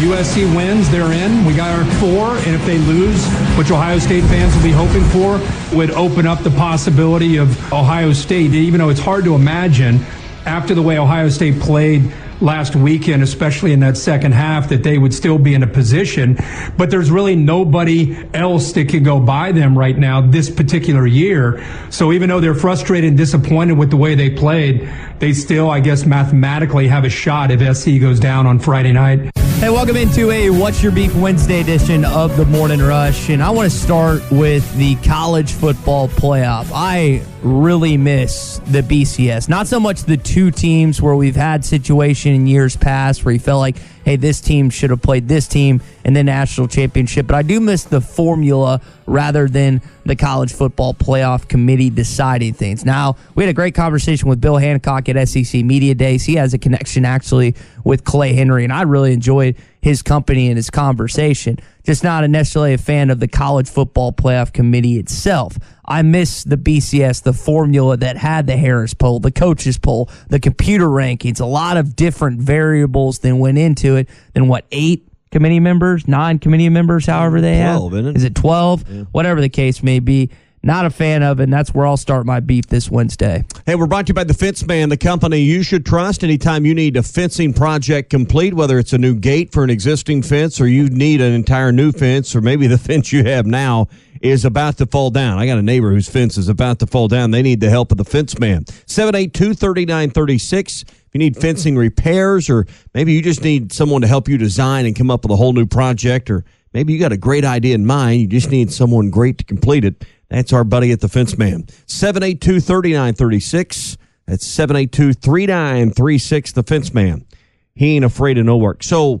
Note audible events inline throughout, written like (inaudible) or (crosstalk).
USC wins, they're in. We got our four, and if they lose, which Ohio State fans will be hoping for, would open up the possibility of Ohio State, even though it's hard to imagine after the way Ohio State played last weekend, especially in that second half, that they would still be in a position. But there's really nobody else that can go by them right now this particular year. So even though they're frustrated and disappointed with the way they played, they still, I guess, mathematically have a shot if SC goes down on Friday night. Hey, welcome into a What's Your Beef Wednesday edition of the Morning Rush. And I want to start with the college football playoff. I really miss the BCS. Not so much the two teams where we've had situation in years past where you felt like, hey, this team should have played this team in the national championship. But I do miss the formula rather than the college football playoff committee deciding things. Now, we had a great conversation with Bill Hancock at SEC Media Days. He has a connection actually with Clay Henry, and I really enjoyed his company and his conversation. Just not necessarily a fan of the college football playoff committee itself. I miss the BCS, the formula that had the Harris poll, the coaches poll, the computer rankings, a lot of different variables that went into it. Then what, eight committee members, nine committee members, however they 12, have? isn't it? Is it 12? Yeah. Whatever the case may be. Not a fan of it, and that's where I'll start my beef this Wednesday. Hey, we're brought to you by the Fence Man, the company you should trust anytime you need a fencing project complete, whether it's a new gate for an existing fence or you need an entire new fence, or maybe the (laughs) fence you have now is about to fall down. I got a neighbor whose fence is about to fall down. They need the help of the Fence Man. 782 3936. If you need fencing repairs, or maybe you just need someone to help you design and come up with a whole new project, or maybe you got a great idea in mind, you just need someone great to complete it. That's our buddy at the Fence Man. 782 3936. That's 782 3936, the Fence Man. He ain't afraid of no work. So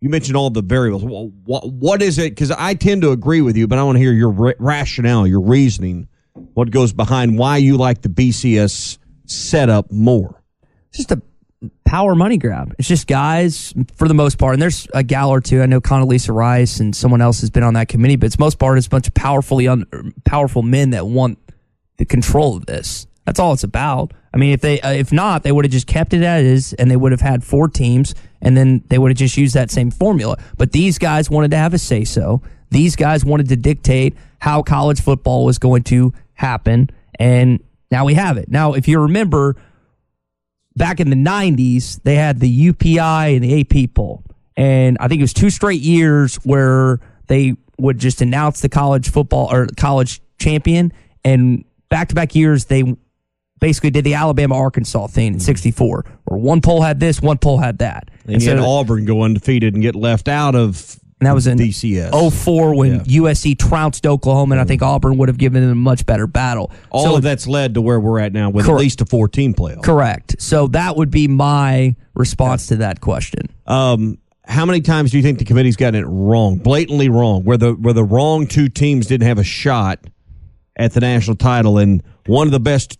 you mentioned all the variables. What, what is it? Because I tend to agree with you, but I want to hear your rationale, your reasoning, what goes behind why you like the BCS setup more. It's just a power money grab. It's just guys for the most part, and there's a gal or two. I know Condoleezza Rice and someone else has been on that committee, but it's most part it's a bunch of powerfully un, powerful men that want the control of this. That's all it's about. I mean, if they uh, if not, they would have just kept it as is, and they would have had four teams, and then they would have just used that same formula. But these guys wanted to have a say so. These guys wanted to dictate how college football was going to happen, and now we have it. Now, if you remember back in the 90s, they had the UPI and the AP poll. And I think it was two straight years where they would just announce the college football or college champion. And back to back years, they basically did the Alabama Arkansas thing in 64, where one poll had this, one poll had that. And, and so, Auburn go undefeated and get left out of And that was in BCS. 04 when USC trounced Oklahoma, and I think Auburn would have given them a much better battle. All So- of that's led to where we're at now with at least a 14 playoff. Correct. So that would be my response to that question. Um, how many times do you think the committee's gotten it wrong, blatantly wrong, where the where the wrong two teams didn't have a shot at the national title, and one of the best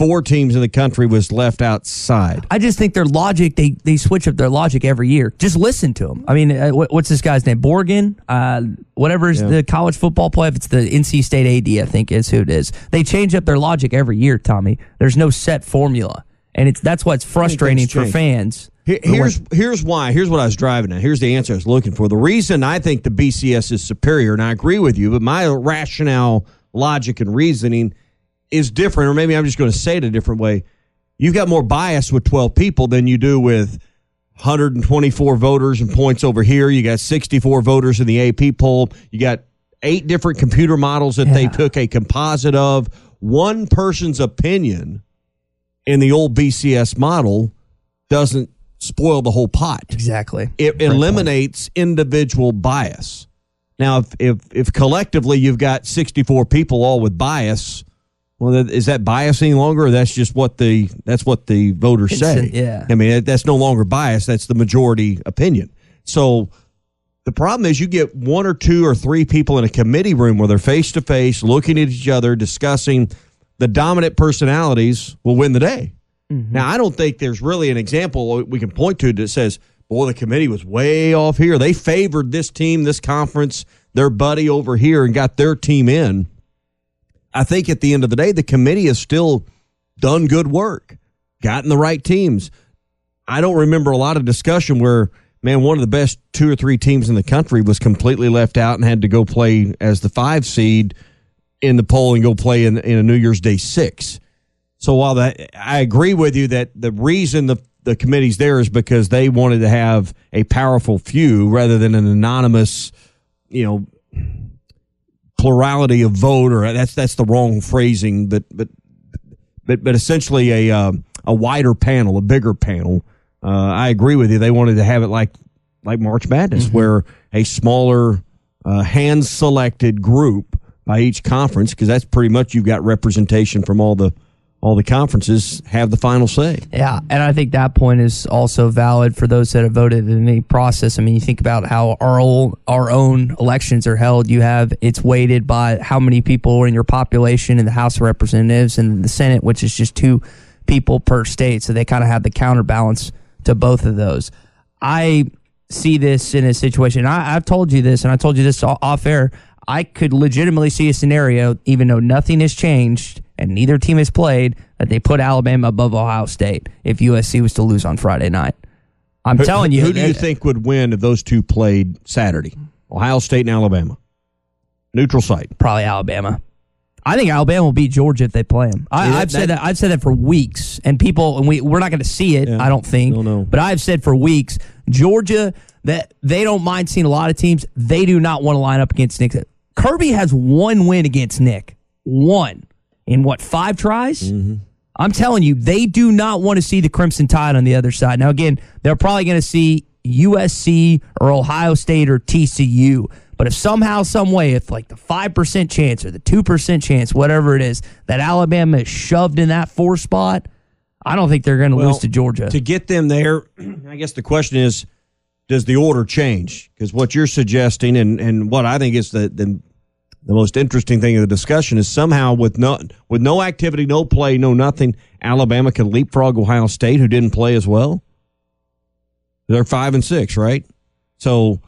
four teams in the country was left outside? I just think their logic, they, they switch up their logic every year. Just listen to them. I mean, uh, what, what's this guy's name? Borgen? Uh, whatever is Yeah. the college football player. It's the NC State AD, I think is who it is. They change up their logic every year, Tommy. There's no set formula. And it's that's why it's frustrating for fans. Here's here's why. Here's what I was driving at. Here's the answer I was looking for. The reason I think the BCS is superior, and I agree with you, but my rationale, logic, and reasoning is different, or maybe I'm just going to say it a different way. You've got more bias with 12 people than you do with 124 voters and points over here. You got 64 voters in the AP poll. You got eight different computer models that they took a composite of. One person's opinion in the old BCS model doesn't spoil the whole pot. Exactly. It eliminates individual bias. Now, if, if if collectively you've got 64 people all with bias, well, that- is that bias any longer? Or that's just what the that's what the voters say. yeah. I mean, that- that's no longer bias. That's the majority opinion. So the problem is you get one or two or three people in a committee room where they're face to face, looking at each other, discussing. The dominant personalities will win the day. Mm-hmm. Now, I don't think there's really an example we can point to that says, boy, the committee was way off here. They favored this team, this conference, their buddy over here, and got their team in. I think at the end of the day, the committee has still done good work, gotten the right teams. I don't remember a lot of discussion where, man, one of the best two or three teams in the country was completely left out and had to go play as the five seed in the poll and go play in, in a New Year's Day six. So while that I agree with you that the reason the the committee's there is because they wanted to have a powerful few rather than an anonymous, you know, plurality of vote or that's that's the wrong phrasing, but but but but essentially a um, a wider panel, a bigger panel. Uh, I agree with you. They wanted to have it like like March Madness, where a smaller, uh, hand selected group by each conference, because that's pretty much you've got representation from all the all the conferences have the final say. Yeah, and I think that point is also valid for those that have voted in the process. I mean, you think about how our old, our own elections are held. You have it's weighted by how many people are in your population in the House of Representatives and the Senate, which is just two people per state. So they kind of have the counterbalance to both of those. I see this in a situation. I, I've told you this, and I told you this off air. I could legitimately see a scenario, even though nothing has changed and neither team has played, that they put Alabama above Ohio State if USC was to lose on Friday night. I'm Who- telling you, who do you think would win if those two played Saturday? Ohio State and Alabama, neutral site. Probably Alabama. I think Alabama will beat Georgia if they play them. I, Yeah, that- I've said that-. I've said that for weeks, and people, and we we're not going to see it. I don't think. But I've said for weeks, Georgia that they don't mind seeing a lot of teams. They do not want to line up against Nick. Kirby has one win against Nick. One in what five tries? Mm-hmm. I'm telling you, they do not want to see the Crimson Tide on the other side. Now, again, they're probably going to see USC or Ohio State or TCU. But if somehow, some way, if like the 5% chance or the 2% chance, whatever it is, that Alabama is shoved in that four spot, I don't think they're going to Well, lose to Georgia. To get them there, (clears throat) I guess the question is, does the order change? Because what you're suggesting, and, and what I think is the, the the most interesting thing of the discussion is somehow with no with no activity, no play, no nothing, Alabama can leapfrog Ohio State, who didn't play as well. They're five and six, right? So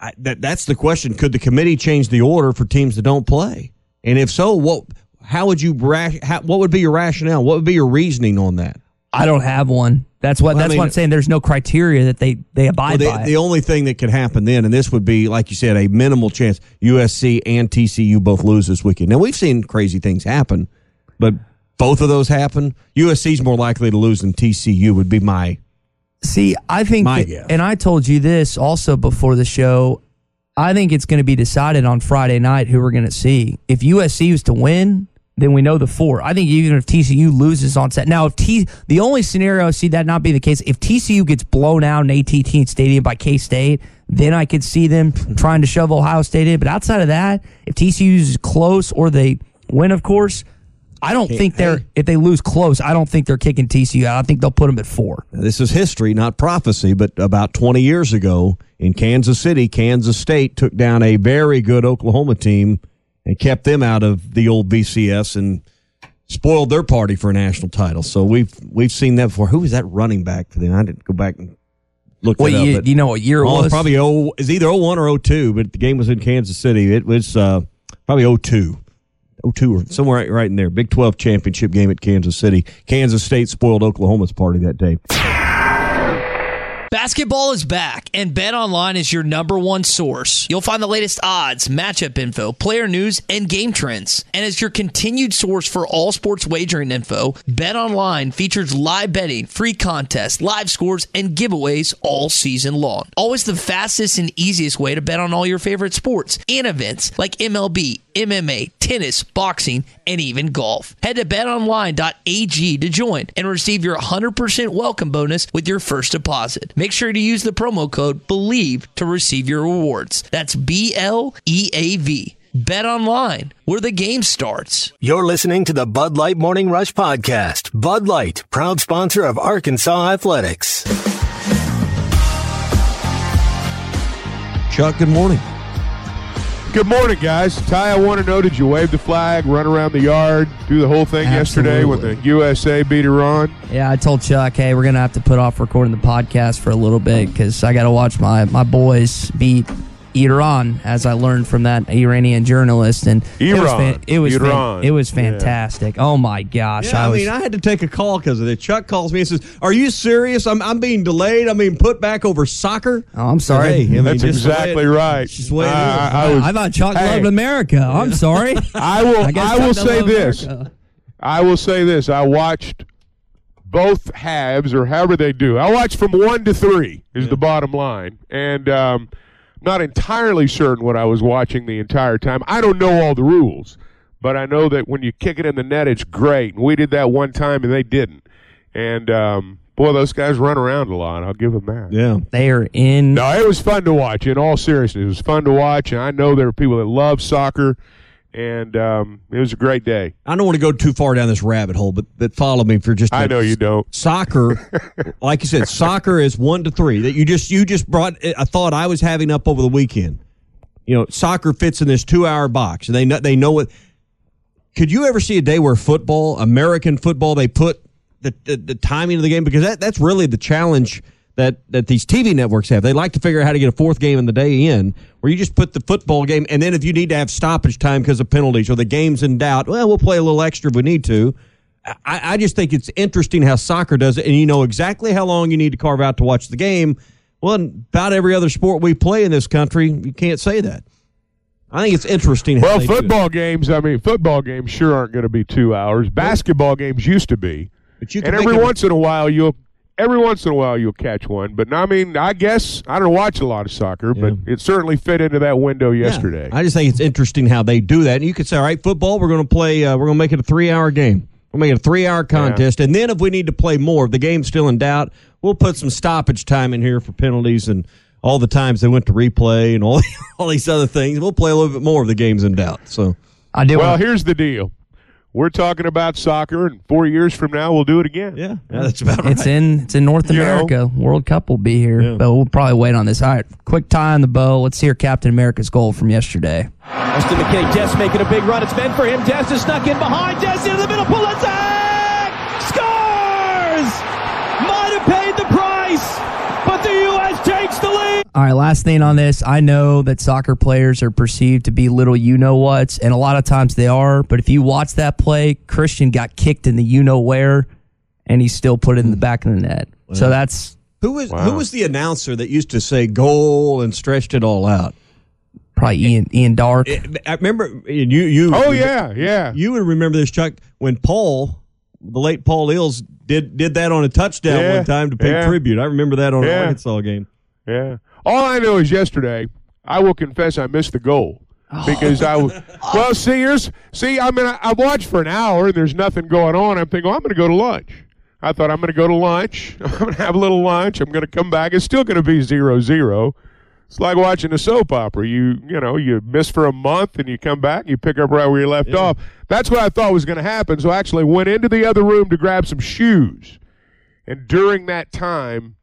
I, that that's the question. Could the committee change the order for teams that don't play? And if so, what? How would you? How, what would be your rationale? What would be your reasoning on that? I don't have one. That's what. Well, I that's mean- what I'm saying. There's no criteria that they they abide Well, the, by. the only thing that could happen then, and this would be, like you said, a minimal chance USC and TCU both lose this weekend. Now, we've seen crazy things happen, but both of those happen. USC's more likely to lose than TCU, would be my. See, I think, My that- guess. and I told you this also before the show. I think it's going to be decided on Friday night who we're going to see. If USC was to win, then we know the four. I think even if TCU loses on set, now if T, the only scenario I see that not be the case if TCU gets blown out in AT&T Stadium by K State, then I could see them trying to shove Ohio State in. But outside of that, if TCU is close or they win, of course, I don't think they're hey. if they lose close. I don't think they're kicking TCU out. I think they'll put them at four. This is history, not prophecy, but about 20 years ago in Kansas City, Kansas State took down a very good Oklahoma team and kept them out of the old BCS and spoiled their party for a national title. So we've we've seen that before. Who was that running back for them? I didn't go back and look What that up. you- you know what year it was? Probably oh, it's either 01 or 02, but the game was in Kansas City. It was uh, probably 02. 02 or somewhere right, right in there. Big 12 championship game at Kansas City. Kansas State spoiled Oklahoma's party that day. Basketball is back, and BetOnline is your number one source. You'll find the latest odds, matchup info, player news, and game trends. And as your continued source for all sports wagering info, BetOnline features live betting, free contests, live scores, and giveaways all season long. Always the fastest and easiest way to bet on all your favorite sports and events like MLB, MMA, tennis, boxing, and even golf. Head to betonline.ag to join and receive your 100% welcome bonus with your first deposit. Make sure to use the promo code BLEAV to receive your rewards. That's B L E A V. Bet online, where the game starts. You're listening to the Bud Light Morning Rush Podcast. Bud Light, proud sponsor of Arkansas Athletics. Chuck, good morning. Good morning, guys. Ty, I want to know did you wave the flag, run around the yard, do the whole thing yesterday when the USA beat Iran? Yeah, I told Chuck, hey, we're gonna have to put off recording the podcast for a little bit because I got to watch my my boys beat Iran, as I learned from that Iranian journalist, and it was Iran. fan- it was fan- Iran. it was Yeah. fantastic. Oh my gosh, Yeah, I, I was. mean, I had to take a call because of it. Chuck calls me and says, "Are you serious? I'm I'm being delayed. I'm being put back over soccer." Oh, I'm sorry. Hey, I mean, That's just the way exactly it- right. Just way it is. I, I, I was, I thought Chuck Hey. loved America. I'm sorry. (laughs) I will. I, guess will say this. America. I will say this. I watched both halves, or however they do. I watched from one to three. Is the bottom line, and um, I'm not entirely certain what I was watching the entire time. I don't know all the rules, but I know that when you kick it in the net, it's great. And we did that one time, and they didn't. And um, boy, those guys run around a lot. I'll give them that. Yeah, They are in. No, it was fun to watch. In all seriousness, it was fun to watch, and I know there are people that love soccer, and um, it was a great day. I don't want to go too far down this rabbit hole, but but follow me for just. a I know you don't. Soccer, (laughs) like you said, soccer is one to three. That you just you just brought a thought I was having up over the weekend. You know, soccer fits in this two hour box, and they know they know what. Could you ever see a day where football, American football, they put the the, the timing of the game because that that's really the challenge that that these TV networks have. They like to figure out how to get a fourth game in the day in, where you just put the football game, and then if you need to have stoppage time because of penalties or the game's in doubt, well, we'll play a little extra if we need to. I, I just think it's interesting how soccer does it, and you know exactly how long you need to carve out to watch the game. Well, in about every other sport we play in this country, you can't say that. I think it's interesting. How Well, they do it. football games. I mean, football games sure aren't going to be two hours. Basketball games used to be, but you can and every once in a while you'll every once in a while you'll catch one. But I mean, I guess I don't watch a lot of soccer, but it certainly fit into that window yesterday. I just think it's interesting how they do that. And you could say, all right, football, we're going to play, uh, we're going to make it a three hour game. We'll make it a three hour contest. And then if we need to play more, if the game's still in doubt, we'll put some stoppage time in here for penalties and all the times they went to replay and all, (laughs) all these other things. We'll play a little bit more if the game's in doubt. So I do. Well, here's the deal. We're talking about soccer, and four years from now, we'll do it again. Yeah, that's about right. It's in it's in North You know? America. World Cup will be here, but we'll probably wait on this. All right, quick tie on the bow. Let's hear Captain America's goal from yesterday. Weston McKennie, Dest making a big run. It's meant for him. Dest is snuck in behind. Dest into the middle. pull Pulisic scores. Might have paid the price, but the U.S. takes the lead. All right, last thing on this. I know that soccer players are perceived to be little you know whats, and a lot of times they are. But if you watch that play, Christian got kicked in the you know where, and he still put it in the back of the net. So that's who was who was the announcer that used to say goal and stretched it all out? probably Ian Ian Darke. I remember you you. Oh, yeah, yeah. You would remember this, Chuck, when Paul, the late Paul Eells, did did that on a touchdown Yeah, one time to pay yeah. tribute. I remember that on an Yeah. Arkansas game. Yeah. All I know is yesterday, I will confess I missed the goal. Oh. because I w- (laughs) oh. well see here's see I mean I, I watched for an hour and there's nothing going on. I'm thinking oh, I'm going to go to lunch. I thought I'm going to go to lunch. (laughs) I'm going to have a little lunch. I'm going to come back. It's still going to be zero zero. It's like watching a soap opera. You you know you miss for a month and you come back. and You pick up right where you left Yeah. off. That's what I thought was going to happen. So I actually went into the other room to grab some shoes, and during that time,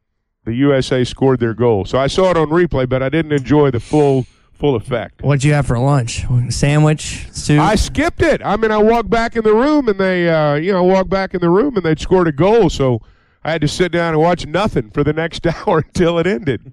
the USA scored their goal. So I saw it on replay, but I didn't enjoy the full full effect. What'd you have for lunch? Sandwich, soup. I skipped it. I mean, I walked back in the room and they, uh, you know, walked back in the room and they'd scored a goal. So I had to sit down and watch nothing for the next (laughs) hour until it ended.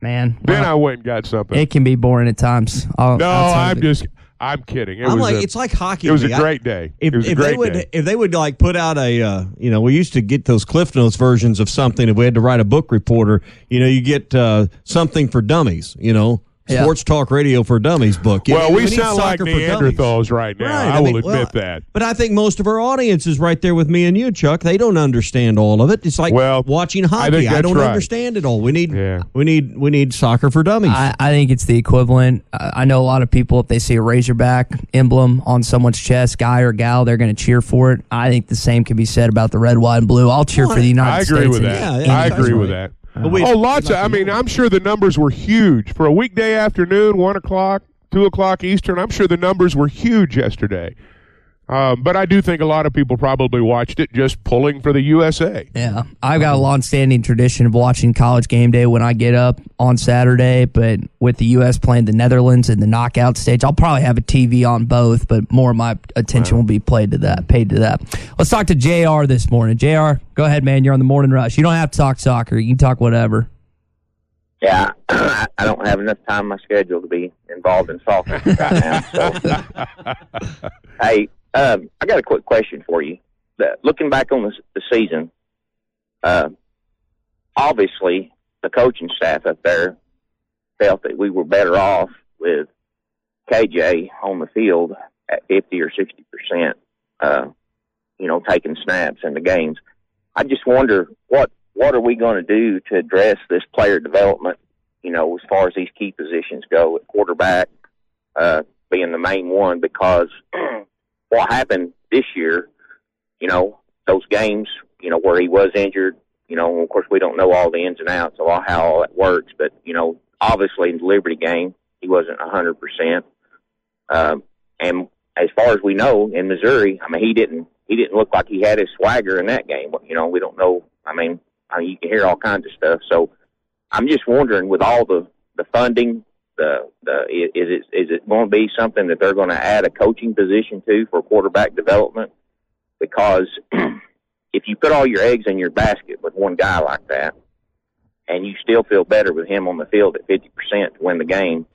Man, Then I went and got something. it can be boring at times. I'll, no, I'm you. just, I'm kidding. It I'm was like, a- it's like hockey. It was a great day. If, it was a if great they would, day. if they would like put out a, uh, you know, we used to get those Cliff Notes versions of something. If we had to write a book reporter, you know, you get uh, something for dummies. You know, Yeah. sports talk radio for dummies book. You well, know, we, sound like soccer for dummies. Neanderthals right now. Right, I, I will admit well, that. But I think most of our audience is right there with me and you, Chuck. They don't understand all of it. It's like Well, watching hockey. think I, don't right. understand it all. We need, Yeah. we need, we need soccer for dummies. I, I think it's the equivalent. I I know a lot of people, if they see a Razorback emblem on someone's chest, guy or gal, they're going to cheer for it. I think the same can be said about the red, white, and blue. I'll cheer for the United States. I States. agree with that. Yeah, yeah, I agree with that. Oh, lots of. I mean, I'm sure the numbers were huge for a weekday afternoon, one o'clock, two o'clock Eastern. I'm sure the numbers were huge yesterday. Um, but I do think a lot of people probably watched it just pulling for the USA. Yeah, I've got a long-standing tradition of watching College Game Day when I get up on Saturday. But with the U.S. playing the Netherlands in the knockout stage, I'll probably have a TV on both, but more of my attention will be played to that, paid to that. Let's talk to Jr. this morning. Jr., go ahead, man. You're on the morning rush. You don't have to talk soccer. You can talk whatever. Yeah, (clears throat) I don't have enough time in my schedule to be involved in soccer right now. So. (laughs) hey, um, I got a quick question for you. The, looking back on the, the season, uh, obviously the coaching staff up there felt that we were better off with KJ on the field at 50 or 60 percent, uh, you know, taking snaps in the games. I just wonder what what are we going to do to address this player development? You know, as far as these key positions go, at quarterback uh, being the main one, because (clears throat) what happened this year, you know, those games, you know, where he was injured, you know, of course we don't know all the ins and outs of all, how all that works, but you know, obviously in the Liberty game he wasn't a hundred percent. Um, and as far as we know, in Missouri, I mean, he didn't he didn't look like he had his swagger in that game. You know, we don't know. I mean, I mean, you can hear all kinds of stuff. So I'm just wondering, with all the the funding, the the is it is it going to be something that they're going to add a coaching position to for quarterback development? Because (clears throat) if you put all your eggs in your basket with one guy like that, and you still feel better with him on the field at 50% to win the game,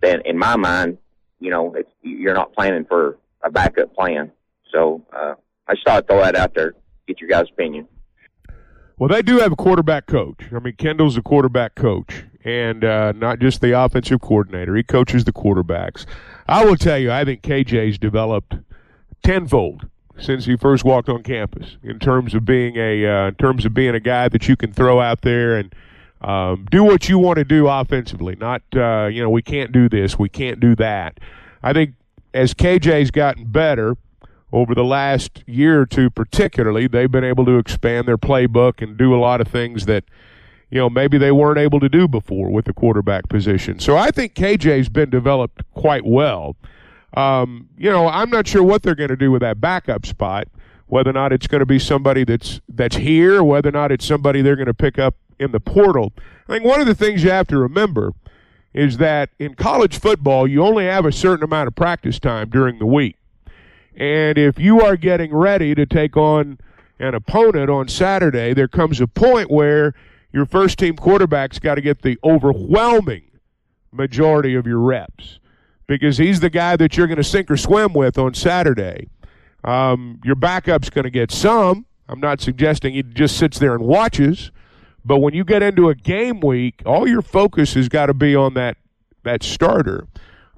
then in my mind, you know, it's, you're not planning for a backup plan. So uh, I just thought I'd throw that out there, get your guys' opinion. Well, they do have a quarterback coach. I mean, Kendall's a quarterback coach, and uh, not just the offensive coordinator. He coaches the quarterbacks. I will tell you, I think KJ's developed tenfold since he first walked on campus in terms of being a uh, in terms of being a guy that you can throw out there and um, do what you want to do offensively. Not uh, you know we can't do this, we can't do that. I think as KJ's gotten better over the last year or two, particularly, they've been able to expand their playbook and do a lot of things that you know maybe they weren't able to do before with the quarterback position. So I think KJ's been developed quite well. Um, you know, I'm not sure what they're going to do with that backup spot. Whether or not it's going to be somebody that's that's here, whether or not it's somebody they're going to pick up in the portal. I think one of the things you have to remember is that in college football, you only have a certain amount of practice time during the week. And if you are getting ready to take on an opponent on Saturday, there comes a point where your first team quarterback's got to get the overwhelming majority of your reps because he's the guy that you're going to sink or swim with on Saturday. Um, your backup's going to get some. I'm not suggesting he just sits there and watches, but when you get into a game week, all your focus has got to be on that that starter.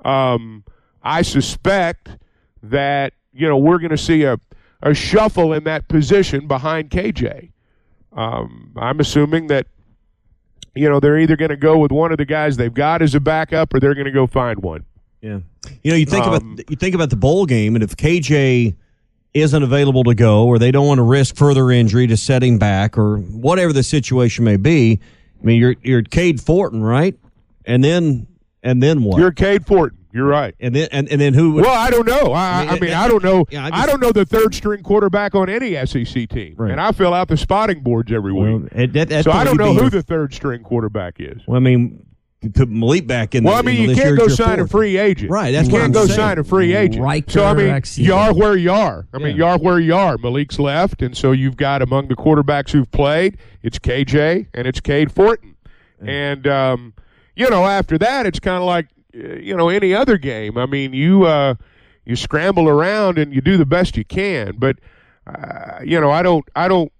Um, I suspect that you know we're going to see a a shuffle in that position behind KJ. Um, I'm assuming that you know they're either going to go with one of the guys they've got as a backup, or they're going to go find one. Yeah. You know, you think Um, about you think about the bowl game, and if KJ isn't available to go, or they don't want to risk further injury to set him back, or whatever the situation may be. I mean, you're you're Cade Fortin, right? And then and then what? You're Cade Fortin. You're right. and then and, and then who? would- Well, I don't know. I, I mean, I don't know. Yeah, I I, don't know the third string quarterback on any SEC team, Right. and I fill out the spotting boards every Well, week. at that- that so I don't know who the third string quarterback is. Well, I mean, put Malik back in. The. Well, the, I mean, you can't go sign a free agent. Right, that's you what can't I'm go saying. sign a free agent. Riker, so I mean, you are where you are. I mean, you are where you are. Malik's left, and so you've got among the quarterbacks who've played, it's KJ and it's Cade Fortin, and um, you know after that, it's kind of like you know any other game. I mean, you uh, you scramble around and you do the best you can, but uh, you know I don't I don't.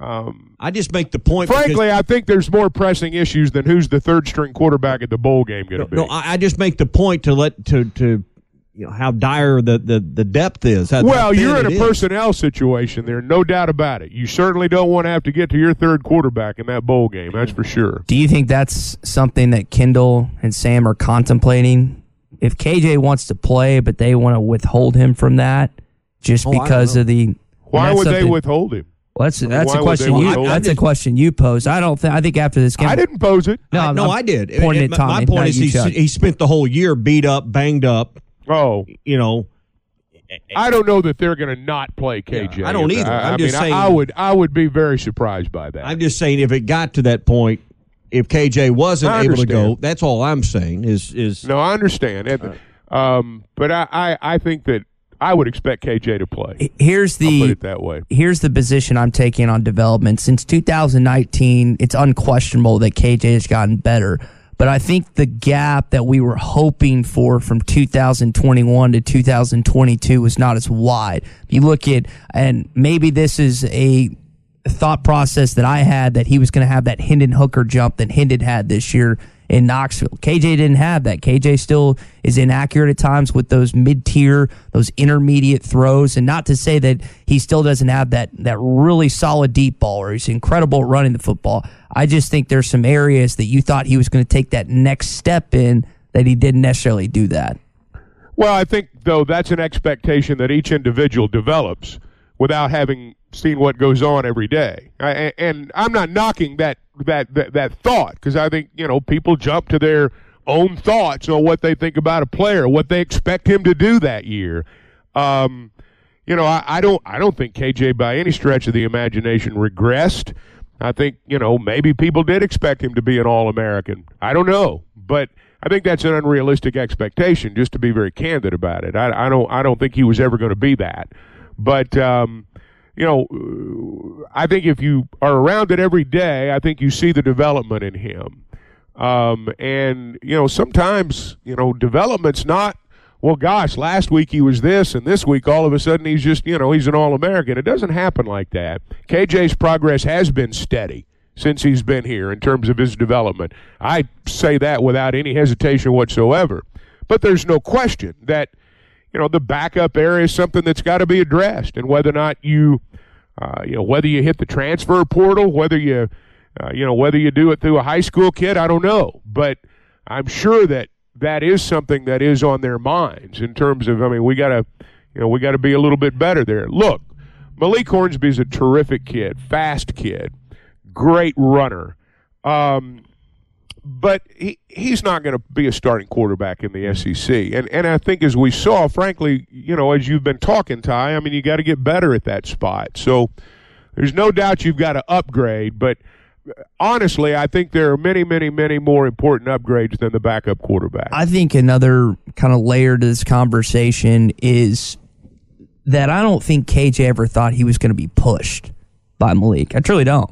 Um, I just make the point. frankly, I think there's more pressing issues than who's the third string quarterback at the bowl game going to be. No, I, I just make the point to let to to you know how dire the the, the depth is. how- how Well, thin you're in a it is. personnel situation there, no doubt about it. You certainly don't want to have to get to your third quarterback in that bowl game, that's for sure. Do you think that's something that Kendall and Sam are contemplating? If KJ wants to play, but they want to withhold him from that just Oh, because of the. Why would they withhold him? Well, that's that's why a question they you. withhold That's him? a question you posed. I don't think. I think after this game, I didn't pose it. No, I, no, I'm I did. pointing And at my- Tommy, my point is he, he spent the whole year beat up, banged up. Oh, You know, I don't know that they're going to not play KJ. Yeah, I don't either. I, I'm I just mean, saying- I, I would I would be very surprised by that. I'm just saying if it got to that point, if KJ wasn't able to go, that's all I'm saying. Is is no, I understand. And, um, but I, I, I think that I would expect KJ to play. Here's I'll put it that way. here's the position I'm taking on development. Since 2019, it's unquestionable that KJ has gotten better. But I think the gap that we were hoping for from 2021 to 2022 was not as wide. You look at, and maybe this is a thought process that I had that he was going to have that Hendon Hooker jump that Hendon had this year in Knoxville. KJ didn't have that. KJ still is inaccurate at times with those mid-tier, those intermediate throws, and not to say that he still doesn't have that that really solid deep ball or he's incredible at running the football. I just think there's some areas that you thought he was going to take that next step in that he didn't necessarily do that. Well, I think though that's an expectation that each individual develops without having seen what goes on every day. I, and I'm not knocking that that that, that thought because I think you know people jump to their own thoughts on what they think about a player, what they expect him to do that year. Um, you know, I, I don't I don't think KJ by any stretch of the imagination regressed. I think you know maybe people did expect him to be an All American. I don't know, but I think that's an unrealistic expectation. Just to be very candid about it, I, I don't I don't think he was ever going to be that. But um, you know, I think if you are around it every day, I think you see the development in him. Um, and you know, sometimes you know, development's not. Well, gosh, last week he was this, and this week all of a sudden he's just you know he's an All American. It doesn't happen like that. KJ's progress has been steady since he's been here in terms of his development. I say that without any hesitation whatsoever. But there's no question that you know the backup area is something that's got to be addressed, and whether or not you uh, you know whether you hit the transfer portal, whether you uh, you know whether you do it through a high school kid, I don't know, but I'm sure that that is something that is on their minds in terms of I mean we got to you know we got to be a little bit better there. Look, Malik Hornsby is a terrific kid, fast kid, great runner. Um, but he, he's not going to be a starting quarterback in the SEC. And and I think as we saw, frankly, you know, as you've been talking, Ty, I mean, you got to get better at that spot. So there's no doubt you've got to upgrade. But honestly, I think there are many, many, many more important upgrades than the backup quarterback. I think another kind of layer to this conversation is that I don't think KJ ever thought he was going to be pushed by Malik. I truly don't.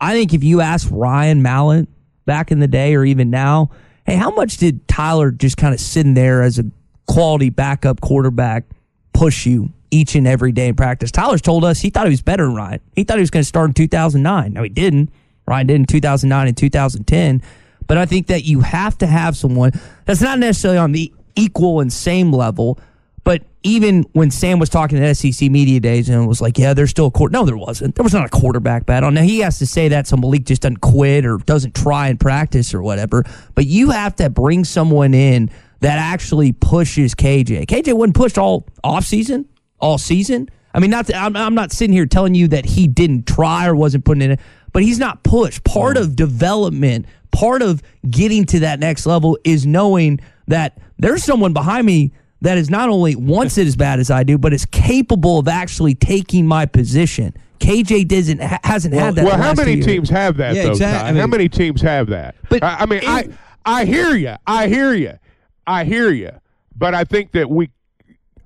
I think if you ask Ryan Mallett back in the day or even now, hey, how much did Tyler just kind of sitting there as a quality backup quarterback push you each and every day in practice? Tyler's told us he thought he was better than Ryan. He thought he was going to start in 2009. No, he didn't. Ryan did in 2009 and 2010. But I think that you have to have someone that's not necessarily on the equal and same level. But even when Sam was talking at SEC media days and was like, "Yeah, there's still a court," no, there wasn't. There was not a quarterback battle. Now he has to say that so Malik just doesn't quit or doesn't try and practice or whatever. But you have to bring someone in that actually pushes KJ. KJ wasn't pushed all off season, all season. I mean, not I'm, I'm not sitting here telling you that he didn't try or wasn't putting in it, but he's not pushed. Part of development, part of getting to that next level is knowing that there's someone behind me that is not only wants it as bad as I do, but is capable of actually taking my position. KJ doesn't ha- hasn't well, had that. Well, how many teams have that? Yeah, though, exactly. I mean- how many teams have that? But I, I mean, I I hear you. I hear you. I hear you. But I think that we.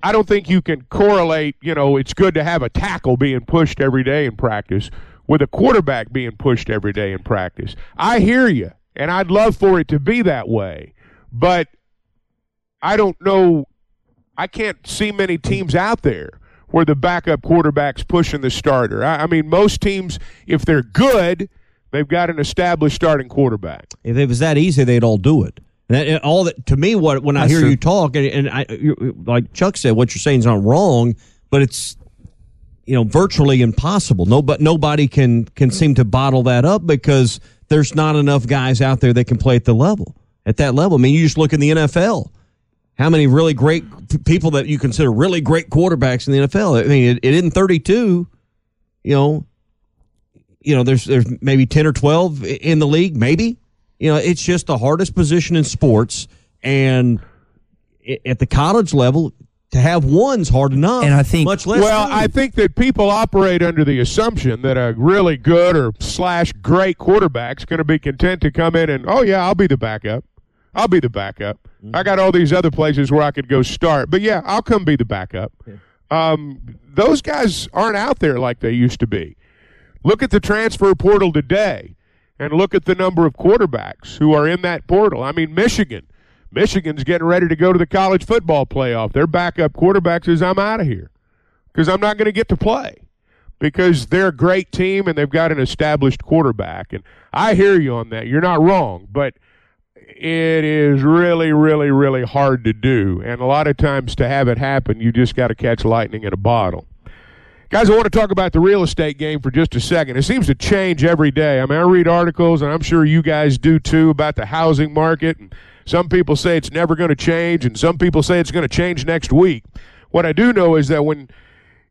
I don't think you can correlate. You know, it's good to have a tackle being pushed every day in practice with a quarterback being pushed every day in practice. I hear you, and I'd love for it to be that way, but I don't know. I can't see many teams out there where the backup quarterback's pushing the starter. I, I mean, most teams, if they're good, they've got an established starting quarterback. If it was that easy, they'd all do it. That, and all that to me, what when I That's hear true. you talk, and, and I, you, like Chuck said, what you're saying is not wrong, but it's you know virtually impossible. No, but nobody can can seem to bottle that up because there's not enough guys out there that can play at the level at that level. I mean, you just look in the NFL. How many really great people that you consider really great quarterbacks in the NFL? I mean, it, it isn't 32. You know, you know, there's there's maybe 10 or 12 in the league, maybe. You know, it's just the hardest position in sports, and i- at the college level, to have one's hard enough. And I think- much less. Well, two. I think that people operate under the assumption that a really good or slash great quarterback's going to be content to come in and, oh, yeah, I'll be the backup. I'll be the backup. I got all these other places where I could go start, but yeah, I'll come be the backup. Um, those guys aren't out there like they used to be. Look at the transfer portal today and look at the number of quarterbacks who are in that portal. I mean, Michigan. Michigan's getting ready to go to the college football playoff. Their backup quarterback says, I'm out of here because I'm not going to get to play because they're a great team and they've got an established quarterback. And I hear you on that. You're not wrong, but it is really, really, really hard to do. And a lot of times to have it happen, you just got to catch lightning in a bottle. Guys, I want to talk about the real estate game for just a second. It seems to change every day. I mean, I read articles, and I'm sure you guys do too, about the housing market. And some people say it's never going to change, and some people say it's going to change next week. What I do know is that when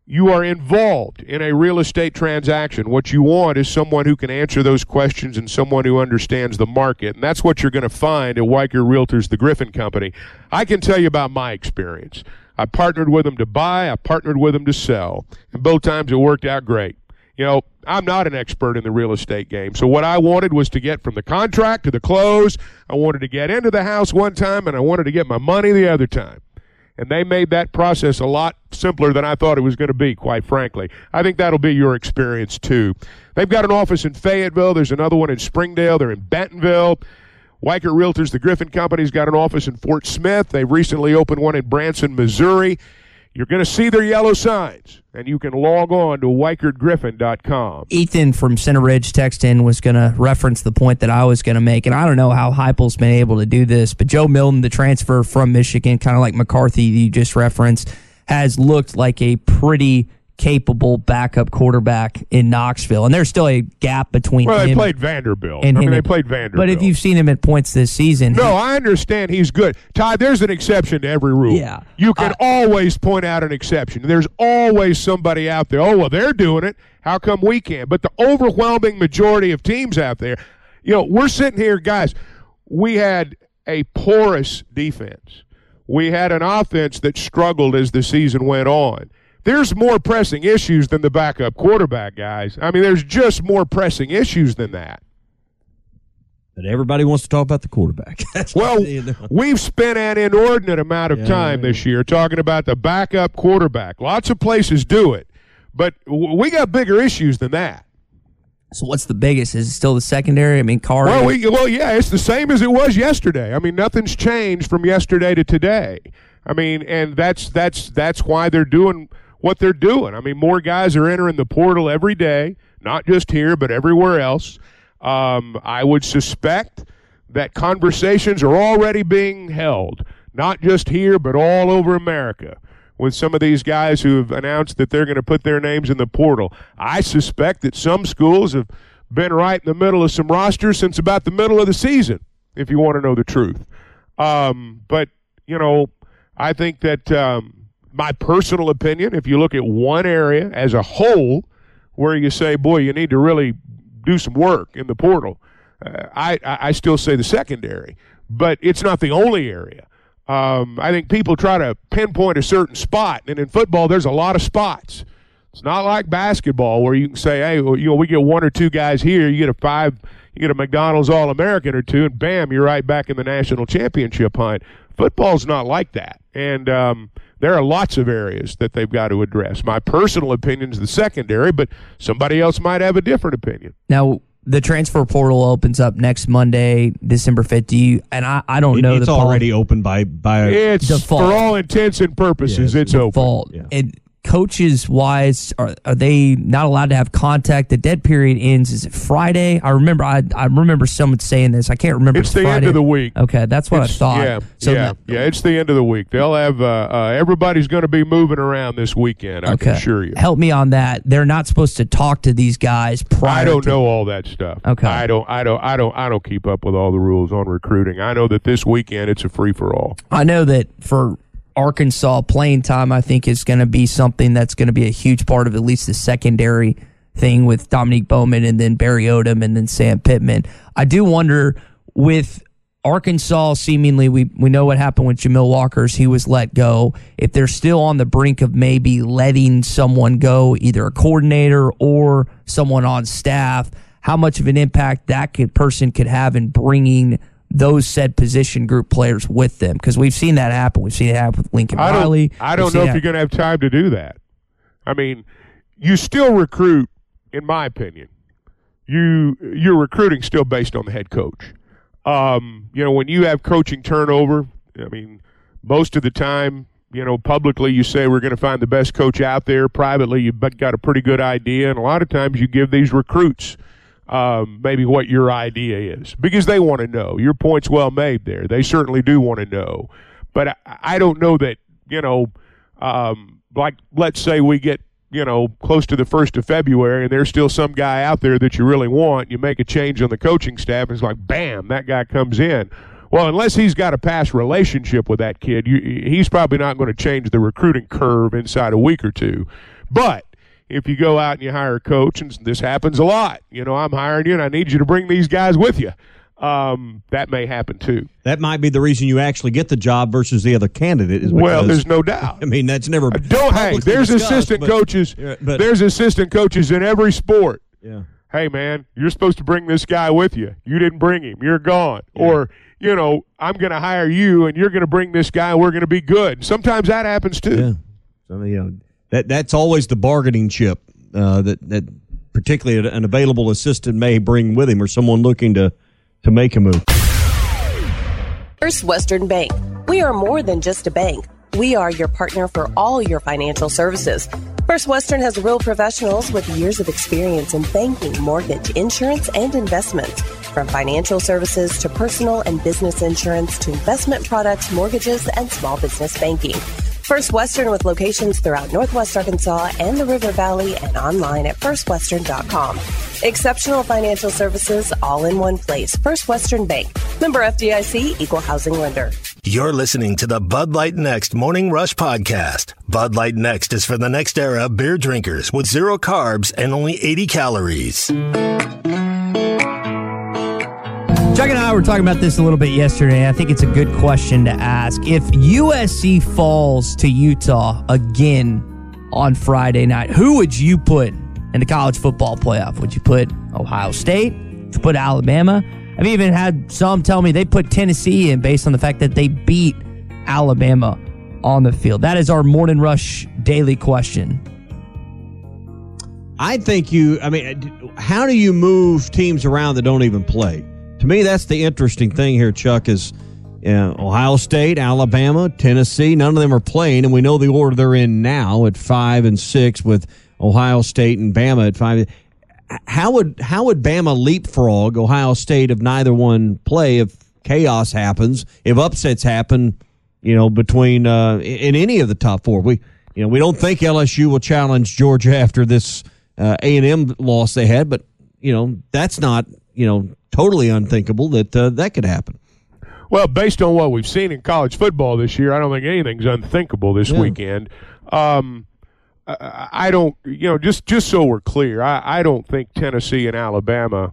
you are involved in a real estate transaction, what you want is someone who can answer those questions and someone who understands the market. And that's what you're going to find at Weichert Realtors, the Griffin Company. I can tell you about my experience. I partnered with them to buy, I partnered with them to sell. And both times it worked out great. You know, I'm not an expert in the real estate game. So what I wanted was to get from the contract to the close. I wanted to get into the house one time and I wanted to get my money the other time. And they made that process a lot simpler than I thought it was going to be, quite frankly. I think that'll be your experience too. They've got an office in Fayetteville. There's another one in Springdale. They're in Bentonville. Weichert Realtors, the Griffin Company's got an office in Fort Smith. They've recently opened one in Branson, Missouri. You're going to see their yellow signs, and you can log on to weichertgriffin.com. Ethan from Center Ridge text in was going to reference the point that I was going to make, and I don't know how Heupel's been able to do this, but Joe Milton, the transfer from Michigan, kind of like McCarthy you just referenced, has looked like a pretty capable backup quarterback in Knoxville, and there's still a gap between Well, they played Vanderbilt. and I mean, they played Vanderbilt. But if you've seen him at points this season, No, I understand he's good. Ty, there's an exception to every rule. Yeah. You can uh, always point out an exception. There's always somebody out there. Oh, well, they're doing it. How come we can't? But the overwhelming majority of teams out there, you know, we're sitting here, guys, we had a porous defense. We had an offense that struggled as the season went on. There's more pressing issues than the backup quarterback, guys. I mean, there's just more pressing issues than that. But everybody wants to talk about the quarterback. (laughs) Well, we've spent an inordinate amount of Yeah, time yeah. this year talking about the backup quarterback. Lots of places do it, but we got bigger issues than that. so what's the biggest? Is it still the secondary? I mean, Carr. Well, we, well, yeah, it's the same as it was yesterday. I mean, nothing's changed from yesterday to today. I mean, and that's that's that's why they're doing what they're doing. I mean, more guys are entering the portal every day, not just here but everywhere else. Um, I would suspect that conversations are already being held, not just here but all over America. With some of these guys who have announced that they're going to put their names in the portal, I suspect that some schools have been right in the middle of some rosters since about the middle of the season, if you want to know the truth. Um, but you know, I think that um, my personal opinion, if you look at one area as a whole, where you say, boy, you need to really do some work in the portal, uh, I, I still say the secondary, but it's not the only area. Um, I think people try to pinpoint a certain spot, and in football, there's a lot of spots. It's not like basketball where you can say, "Hey, well, you know, we get one or two guys here, you get a five, you get a McDonald's All American or two, and bam, you're right back in the national championship hunt." Football's not like that, and um, there are lots of areas that they've got to address. My personal opinion is the secondary, but somebody else might have a different opinion. Now, the transfer portal opens up next Monday, December 5th. Do you, and I, I don't It- know it's the already open by by It's Default. for all intents and purposes, it's open. default. And coaches wise, are, are they not allowed to have contact? The dead period ends. Is it Friday? I remember. I, I remember someone saying this. I can't remember. It's the end of the week. Okay, that's what It's- I thought. Yeah, So yeah, that- yeah. It's the end of the week. They'll have uh, uh, everybody's going to be moving around this weekend. I okay. can assure you. Help me on that. They're not supposed to talk to these guys prior. I don't to- know all that stuff. Okay. I don't. I don't. I don't. I don't keep up with all the rules on recruiting. I know that this weekend it's a free for all. I know that for Arkansas, playing time, I think, is going to be something that's going to be a huge part of at least the secondary thing with Dominique Bowman and then Barry Odom and then Sam Pittman. I do wonder with Arkansas, seemingly, we, we know what happened with Jamil Walker's. He was let go. If they're still on the brink of maybe letting someone go, either a coordinator or someone on staff, how much of an impact that could, person could have in bringing those said position group players with them because we've seen that happen. We've seen it happen with Lincoln I Riley. don't. I don't know if you're going to have time to do that. I mean, you still recruit, in my opinion. You your recruiting still based on the head coach. Um, you know, when you have coaching turnover, I mean, most of the time, you know, publicly you say we're going to find the best coach out there. Privately, you've got a pretty good idea, and a lot of times you give these recruits um, maybe what your idea is because they want to know. Your point's well made there. They certainly do want to know, but I, I don't know that you know. Um, like, let's say we get you know close to the first of February, and there's still some guy out there that you really want. You make a change on the coaching staff, and it's like, bam, that guy comes in. Well, unless he's got a past relationship with that kid, you, he's probably not going to change the recruiting curve inside a week or two. But if you go out and you hire a coach, and this happens a lot, you know, I'm hiring you and I need you to bring these guys with you. Um, that may happen too. That might be the reason you actually get the job versus the other candidate. Is Well, there's no doubt. (laughs) I mean, that's never Don't hey, there's assistant but- coaches. But- there's assistant coaches in every sport. Yeah. Hey man, you're supposed to bring this guy with you. You didn't bring him. You're gone. Or you know, I'm going to hire you, and you're going to bring this guy. and We're going to be good. Sometimes that happens too. Yeah. So, you know, that that's always the bargaining chip uh, that that particularly an available assistant may bring with him, or someone looking to to make a move. First Western Bank. We are more than just a bank. We are your partner for all your financial services. First Western has real professionals with years of experience in banking, mortgage, insurance, and investments. From financial services to personal and business insurance to investment products, mortgages, and small business banking. First Western with locations throughout Northwest Arkansas and the River Valley and online at firstwestern.com. Exceptional financial services all in one place. First Western Bank. Member FDIC, equal housing lender. You're listening to the Bud Light Next Morning Rush Podcast. Bud Light Next is for the next era of beer drinkers with zero carbs and only 80 calories. Chuck and I were talking about this a little bit yesterday. I think it's a good question to ask. If USC falls to Utah again on Friday night, who would you put in the college football playoff? Would you put Ohio State? Would you put Alabama? I've even had some tell me they put Tennessee in based on the fact that they beat Alabama on the field. That is our morning rush daily question. I think you. I mean, how do you move teams around that don't even play? To me, that's the interesting thing here, Chuck. Is uh, Ohio State, Alabama, Tennessee. None of them are playing, and we know the order they're in now at five and six with Ohio State and Bama at five. How would how would Bama leapfrog Ohio State if neither one play? If chaos happens, if upsets happen, you know, between uh, in any of the top four, we you know we don't think LSU will challenge Georgia after this uh, A and M loss they had, but you know that's not you know totally unthinkable that uh, that could happen. Well, based on what we've seen in college football this year, I don't think anything's unthinkable this Yeah. weekend. Um, I, I don't, you know, just just so we're clear, I, I don't think Tennessee and Alabama,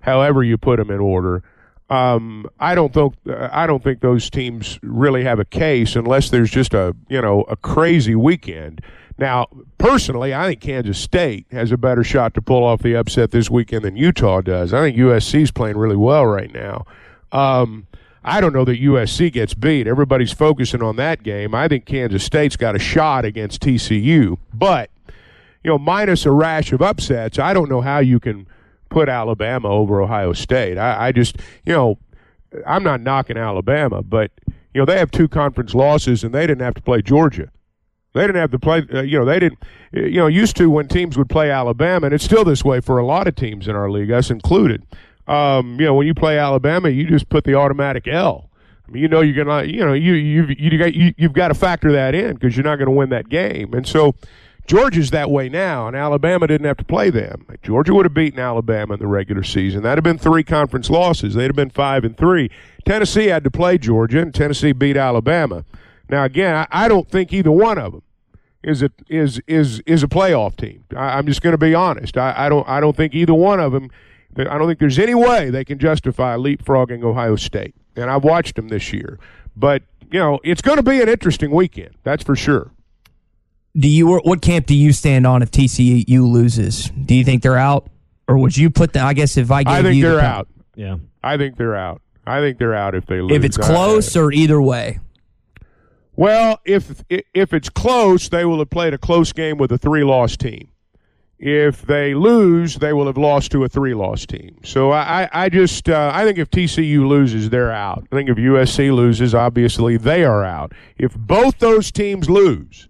however you put them in order, um, I don't think I don't think those teams really have a case unless there's just a you know a crazy weekend. Now, personally, I think Kansas State has a better shot to pull off the upset this weekend than Utah does. I think USC is playing really well right now. Um, I don't know that USC gets beat. Everybody's focusing on that game. I think Kansas State's got a shot against TCU, but you know, minus a rash of upsets, I don't know how you can put Alabama over Ohio State. I, I just, you know, I'm not knocking Alabama, but you know they have two conference losses and they didn't have to play Georgia. They didn't have to play. Uh, you know, they didn't. uh, You know, used to when teams would play Alabama, and it's still this way for a lot of teams in our league, us included. Um, you know, when you play Alabama, you just put the automatic L. I mean, you know, you're gonna, you know, you you've you got you, you've got to factor that in because you're not going to win that game, and so. Georgia's that way now, and Alabama didn't have to play them. Georgia would have beaten Alabama in the regular season. That'd have been three conference losses. They'd have been five and three. Tennessee had to play Georgia, and Tennessee beat Alabama. Now, again, I, I don't think either one of them is a is is is a playoff team. I, I'm just going to be honest. I, I don't I don't think either one of them. I don't think there's any way they can justify leapfrogging Ohio State. And I've watched them this year, but you know it's going to be an interesting weekend. That's for sure. Do you what camp do you stand on if TCU loses? Do you think they're out, or would you put them? I guess if I gave you I think you they're comp- out. Yeah. I think they're out. I think they're out if they lose. if it's I- close or either way. Well, if if it's close, they will have played a close game with a three-loss team. If they lose, they will have lost to a three-loss team. So I, I, just uh, I think if TCU loses, they're out. I think if USC loses, obviously they are out. If both those teams lose,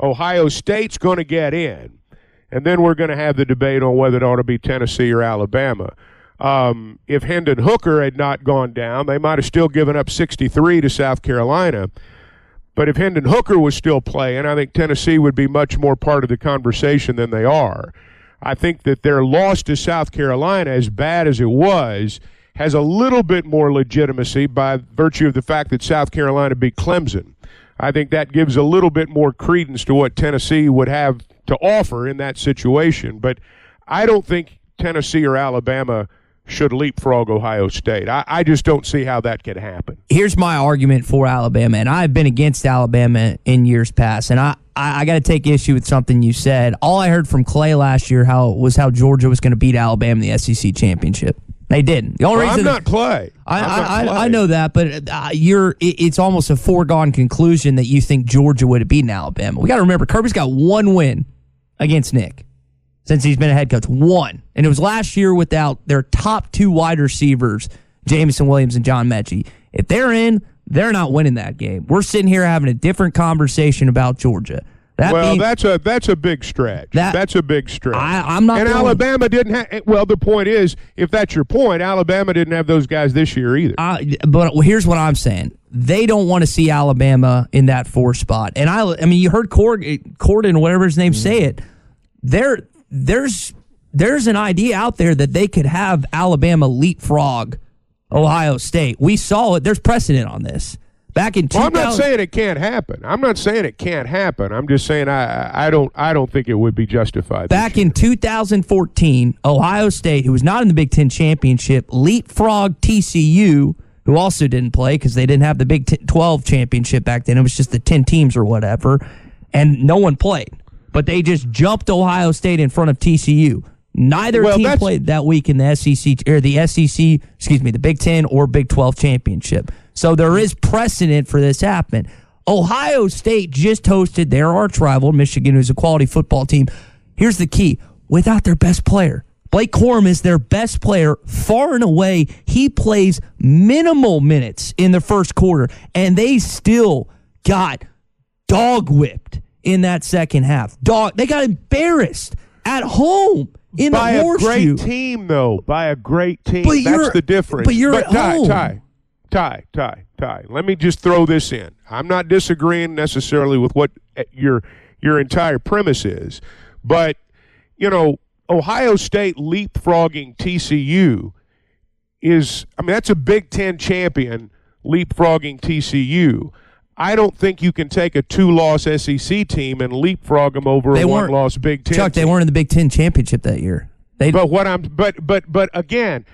Ohio State's going to get in, and then we're going to have the debate on whether it ought to be Tennessee or Alabama. Um, if Hendon Hooker had not gone down, they might have still given up 63 to South Carolina. But if Hendon Hooker was still playing, I think Tennessee would be much more part of the conversation than they are. I think that their loss to South Carolina, as bad as it was, has a little bit more legitimacy by virtue of the fact that South Carolina beat Clemson. I think that gives a little bit more credence to what Tennessee would have to offer in that situation. But I don't think Tennessee or Alabama should leapfrog Ohio State. I, I just don't see how that could happen. Here's my argument for Alabama, and I've been against Alabama in years past, and I. I, I got to take issue with something you said. All I heard from Clay last year how was how Georgia was going to beat Alabama in the SEC championship. They didn't. The only Well, I'm not Clay. I, I, I, I know that, but uh, you're. It, it's almost a foregone conclusion that you think Georgia would have beaten Alabama. We got to remember Kirby's got one win against Nick since he's been a head coach. One, and it was last year without their top two wide receivers, Jameson Williams and John Metchie. If they're in, they're not winning that game. We're sitting here having a different conversation about Georgia. That well, being- that's a that's a big stretch. That- that's a big stretch. I- I'm not And going- Alabama didn't have. Eh, well, the point is, if that's your point, Alabama didn't have those guys this year either. I, but here's what I'm saying: they don't want to see Alabama in that four spot. And I, I mean, you heard Cord, eh, Corden, whatever his name, say it. There, there's there's an idea out there that they could have Alabama leapfrog Ohio State. We saw it. There's precedent on this. Back in well, I'm not saying it can't happen. I'm not saying it can't happen. I'm just saying I I don't I don't think it would be justified. Back in 2014, Ohio State, who was not in the Big Ten championship, leapfrogged TCU, who also didn't play because they didn't have the Big Ten 12 championship back then. It was just the 10 teams or whatever, and no one played. But they just jumped Ohio State in front of TCU. Neither Well, team played that week in the SEC or the SEC, excuse me, the Big Ten or Big 12 championship. So there is precedent for this happening. Ohio State just hosted their arch rival, Michigan, who's a quality football team. Here's the key without their best player. Blake Corum is their best player far and away. He plays minimal minutes in the first quarter, and they still got dog whipped in that second half. Dog, they got embarrassed at home in by the a great team, though. By a great team. But That's the difference. but you're at Ty, home. Ty, Ty, Ty, Ty. Let me just throw this in. I'm not disagreeing necessarily with what uh, your your entire premise is, but you know, Ohio State leapfrogging TCU is. I mean, that's a Big Ten champion leapfrogging TCU. I don't think you can take a two-loss SEC team and leapfrog them over They a one-loss Big Ten. Chuck, they weren't in the Big Ten championship that year. They but what I'm but but but again,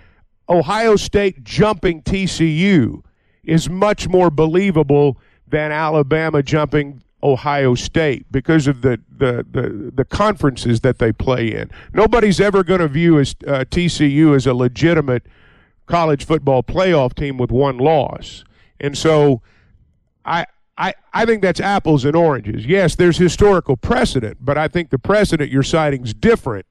Ohio State jumping TCU is much more believable than Alabama jumping Ohio State because of the the the, the conferences that they play in. Nobody's ever going to view as uh, TCU as a legitimate college football playoff team with one loss, and so I. I, I think that's apples and oranges. Yes, there's historical precedent, but I think the precedent you're citing is different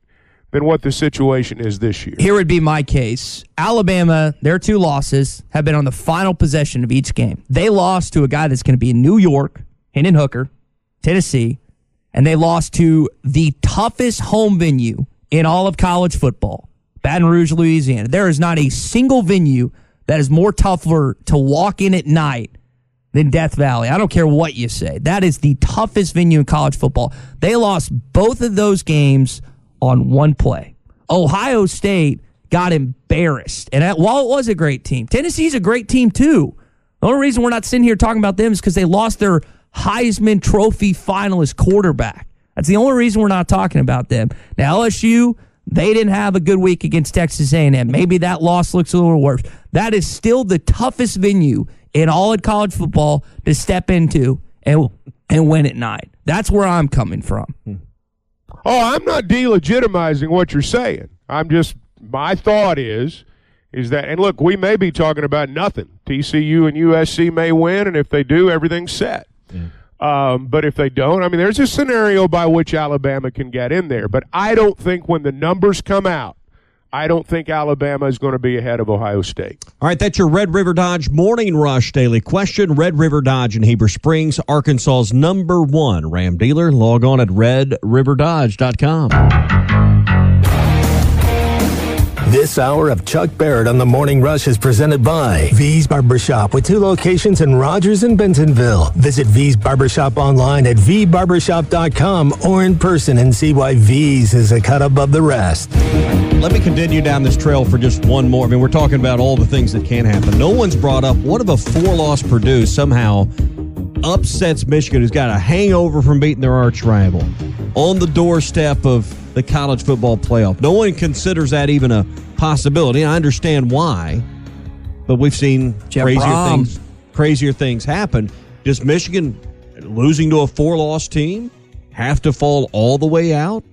than what the situation is this year. Here would be my case. Alabama, their two losses have been on the final possession of each game. They lost to a guy that's going to be in New York, Hendon Hooker, Tennessee, and they lost to the toughest home venue in all of college football, Baton Rouge, Louisiana. There is not a single venue that is more tougher to walk in at night than Death Valley. I don't care what you say. That is the toughest venue in college football. They lost both of those games on one play. Ohio State got embarrassed. And while it was a great team, Tennessee's a great team too. The only reason we're not sitting here talking about them is because they lost their Heisman Trophy finalist quarterback. That's the only reason we're not talking about them. Now LSU, they didn't have a good week against Texas A&M. Maybe that loss looks a little worse. That is still the toughest venue in all of college football to step into and and win at night. That's where I'm coming from. Oh, I'm not delegitimizing what you're saying. I'm just my thought is is that and look, we may be talking about nothing. TCU and USC may win, and if they do, everything's set. Um, but if they don't, I mean, there's a scenario by which Alabama can get in there. But I don't think when the numbers come out, I don't think Alabama is going to be ahead of Ohio State. All right, that's your Red River Dodge Morning Rush Daily Question. Red River Dodge in Heber Springs, Arkansas's number one Ram dealer. Log on at redriverdodge.com. This hour of Chuck Barrett on the Morning Rush is presented by V's Barbershop with two locations in Rogers and Bentonville. Visit V's Barbershop online at vbarbershop.com or in person and see why V's is a cut above the rest. Let me continue down this trail for just one more. I mean, we're talking about all the things that can happen. No one's brought up what if a four loss Purdue somehow upsets Michigan, who's got a hangover from beating their arch rival on the doorstep of the college football playoff. No one considers that even a possibility. I understand why, but we've seen Jeff crazier Brom. things. Crazier things happen. Does Michigan losing to a four-loss team have to fall all the way out?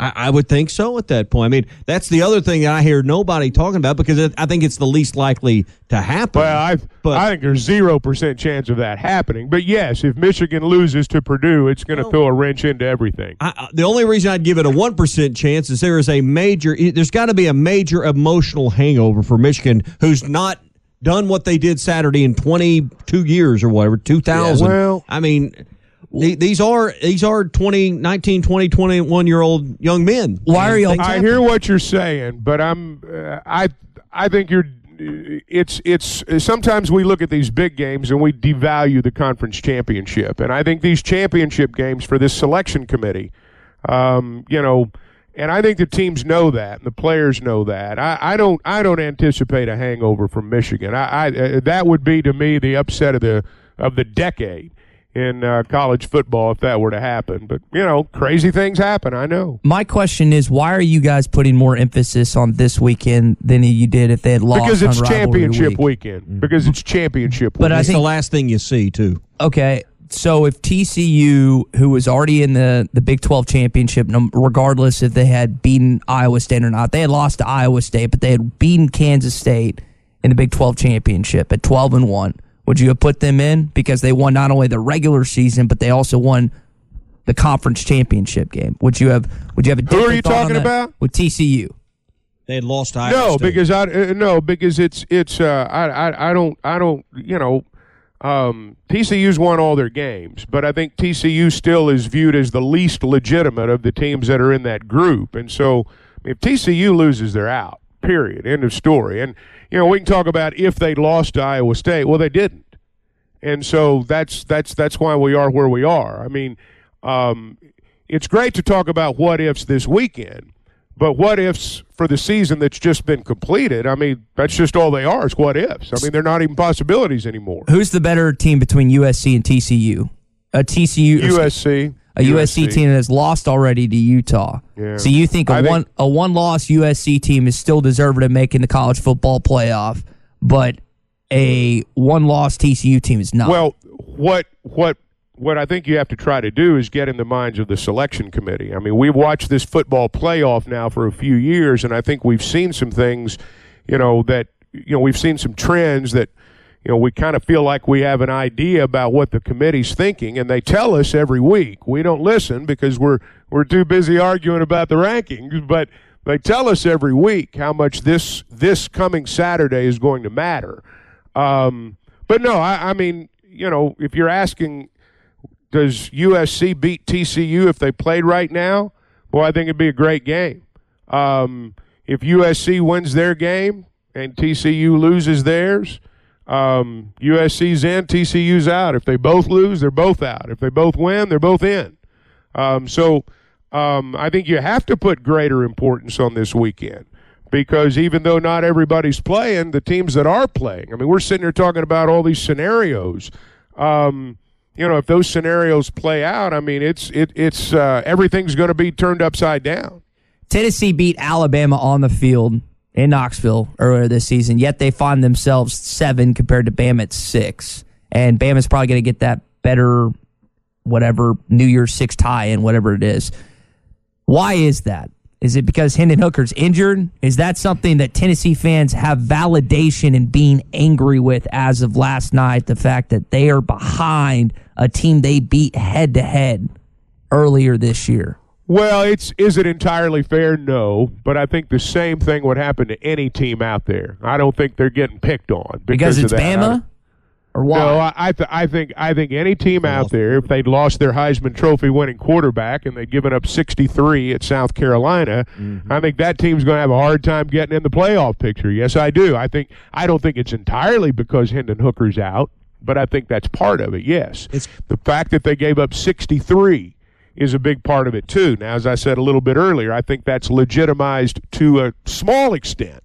I, I would think so at that point. I mean, that's the other thing that I hear nobody talking about because it, I think it's the least likely to happen. Well, I I think there's zero percent chance of that happening. But yes, if Michigan loses to Purdue, it's going to throw a wrench into everything. I, I- the only reason I'd give it a one percent chance is there is a major. There's got to be a major emotional hangover for Michigan, who's not done what they did Saturday in 22 years or whatever, 2000. Yeah, well- I mean, the- these are these are 20, 19, 20, 21 year old young men. Why are y'all- I hear what you're saying, but I'm uh, I I think you're it's it's sometimes we look at these big games and we devalue the conference championship, and I think these championship games for this selection committee, um, you know. And I think the teams know that, and the players know that. I, I don't. I don't anticipate a hangover from Michigan. I, I uh, that would be to me the upset of the of the decade in uh, college football if that were to happen. But you know, crazy things happen. I know. My question is, why are you guys putting more emphasis on this weekend than you did if they had lost? because it's on championship week? weekend. Because it's championship. But I weekend. It's think- the last thing you see too. Okay, so if TCU, who was already in the the Big Twelve championship, regardless if they had beaten Iowa State or not, they had lost to Iowa State, but they had beaten Kansas State in the Big Twelve championship at twelve and one. Would you have put them in because they won not only the regular season, but they also won the conference championship game? Would you have? Would you have a Who are you thought on talking that? about? with TCU? They had lost to Iowa no, State. because I uh, no because it's it's uh, I, I I don't I don't you know um, TCU's won all their games, but I think TCU still is viewed as the least legitimate of the teams that are in that group, and so if TCU loses, they're out. Period. End of story. And you know we can talk about if they lost to Iowa State. Well, they didn't, and so that's that's that's why we are where we are. I mean, um, it's great to talk about what ifs this weekend, But what ifs for the season that's just been completed? I mean, that's just all they are. Is what ifs. I mean, they're not even possibilities anymore. Who's the better team between USC and TCU? A TCU USC. A USC, team that has lost already to Utah. Yeah. So you think a I think- one a one loss USC team is still deserving of making the college football playoff, but a one loss TCU team is not. Well, what what what I think you have to try to do is get in the minds of the selection committee. I mean, we've watched this football playoff now for a few years, and I think we've seen some things, you know, that you know we've seen some trends that you know we kind of feel like we have an idea about what the committee's thinking, and they tell us every week. We don't listen because we're we're too busy arguing about the rankings, but they tell us every week how much this this coming Saturday is going to matter. Um, but no, I, I mean, you know, if you're asking, does USC beat TCU if they played right now? Well, I think it'd be a great game. Um, if USC wins their game and TCU loses theirs, um, USC's in, TCU's out. If they both lose, they're both out. If they both win, they're both in. Um, so um, I think you have to put greater importance on this weekend because even though not everybody's playing, the teams that are playing, I mean, we're sitting here talking about all these scenarios. Um, you know, if those scenarios play out, I mean, it's it, it's uh, everything's going to be turned upside down. Tennessee beat Alabama on the field in Knoxville earlier this season, yet they find themselves seven compared to Bama at six. And Bam is probably going to get that better, whatever, New Year's Six tie in, whatever it is. Why is that? Is it because Hendon Hooker's injured? Is that something that Tennessee fans have validation in being angry with as of last night? The fact that they are behind a team they beat head to head earlier this year. Well, it's is it entirely fair? No, but I think the same thing would happen to any team out there. I don't think they're getting picked on Because because, it's of. Bama? Or why? No, I I, th- I think I think any team out there, if they'd lost their Heisman Trophy winning quarterback and they'd given up 63 at South Carolina, mm-hmm. I think that team's going to have a hard time getting in the playoff picture. Yes, I do. I think I don't think it's entirely because Hendon Hooker's out, but I think that's part of it. Yes, it's the fact that they gave up 63 is a big part of it too. Now, as I said a little bit earlier, I think that's legitimized to a small extent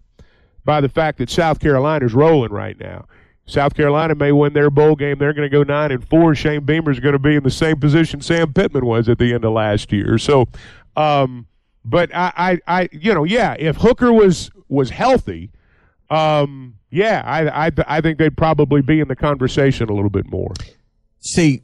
by the fact that South Carolina's rolling right now. South Carolina may win their bowl game. They're going to go nine and four. Shane Beamer's going to be in the same position Sam Pittman was at the end of last year. So, um, but I, I, I, you know, yeah, if Hooker was was healthy, um, yeah, I, I, I think they'd probably be in the conversation a little bit more. See,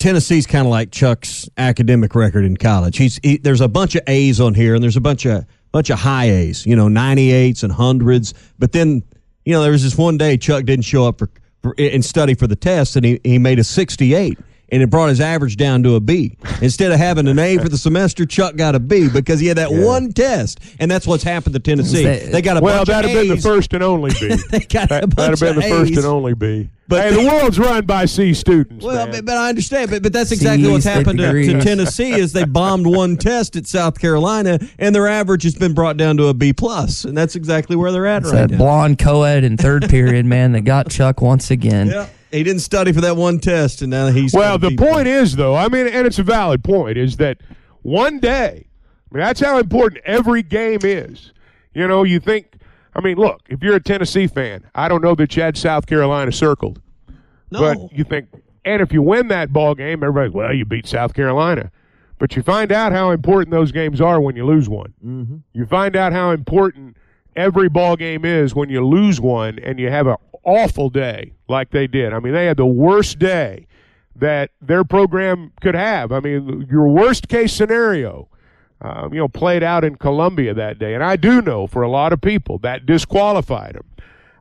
Tennessee's kind of like Chuck's academic record in college. He's he, there's a bunch of A's on here, and there's a bunch of bunch of high A's. You know, ninety eights and hundreds. But then, you know, there was this one day Chuck didn't show up for, for and study for the test, and he he made a sixty eight. And it brought his average down to a B. Instead of having an A for the semester, Chuck got a B because he had that one test, and that's what's happened to Tennessee. They, got a well, bunch of that'd have been the first and only B. (laughs) They got a that, bunch that'd have been of the first and only B. But hey, the world's run by C students. Well, man. but, but I understand, but, but that's exactly what's happened to, to. Tennessee is they bombed one test at South Carolina, and their average has been brought down to a B plus, and that's exactly where they're at It's right that now. blonde co-ed in third period, man, that got Chuck once again. Yeah, he didn't study for that one test, and now he's Well, the point is, though, I mean, and it's a valid point, is that one day, I mean, that's how important every game is. You know, you think, I mean, look, if you're a Tennessee fan, I don't know that you had South Carolina circled. No. But you think, and if you win that ball game, everybody's, well, you beat South Carolina. But you find out how important those games are when you lose one. Mm-hmm. You find out how important every ball game is when you lose one and you have an awful day like they did. I mean, they had the worst day that their program could have. I mean, your worst case scenario, um, you know, played out in Columbia that day. And I do know for a lot of people that disqualified them.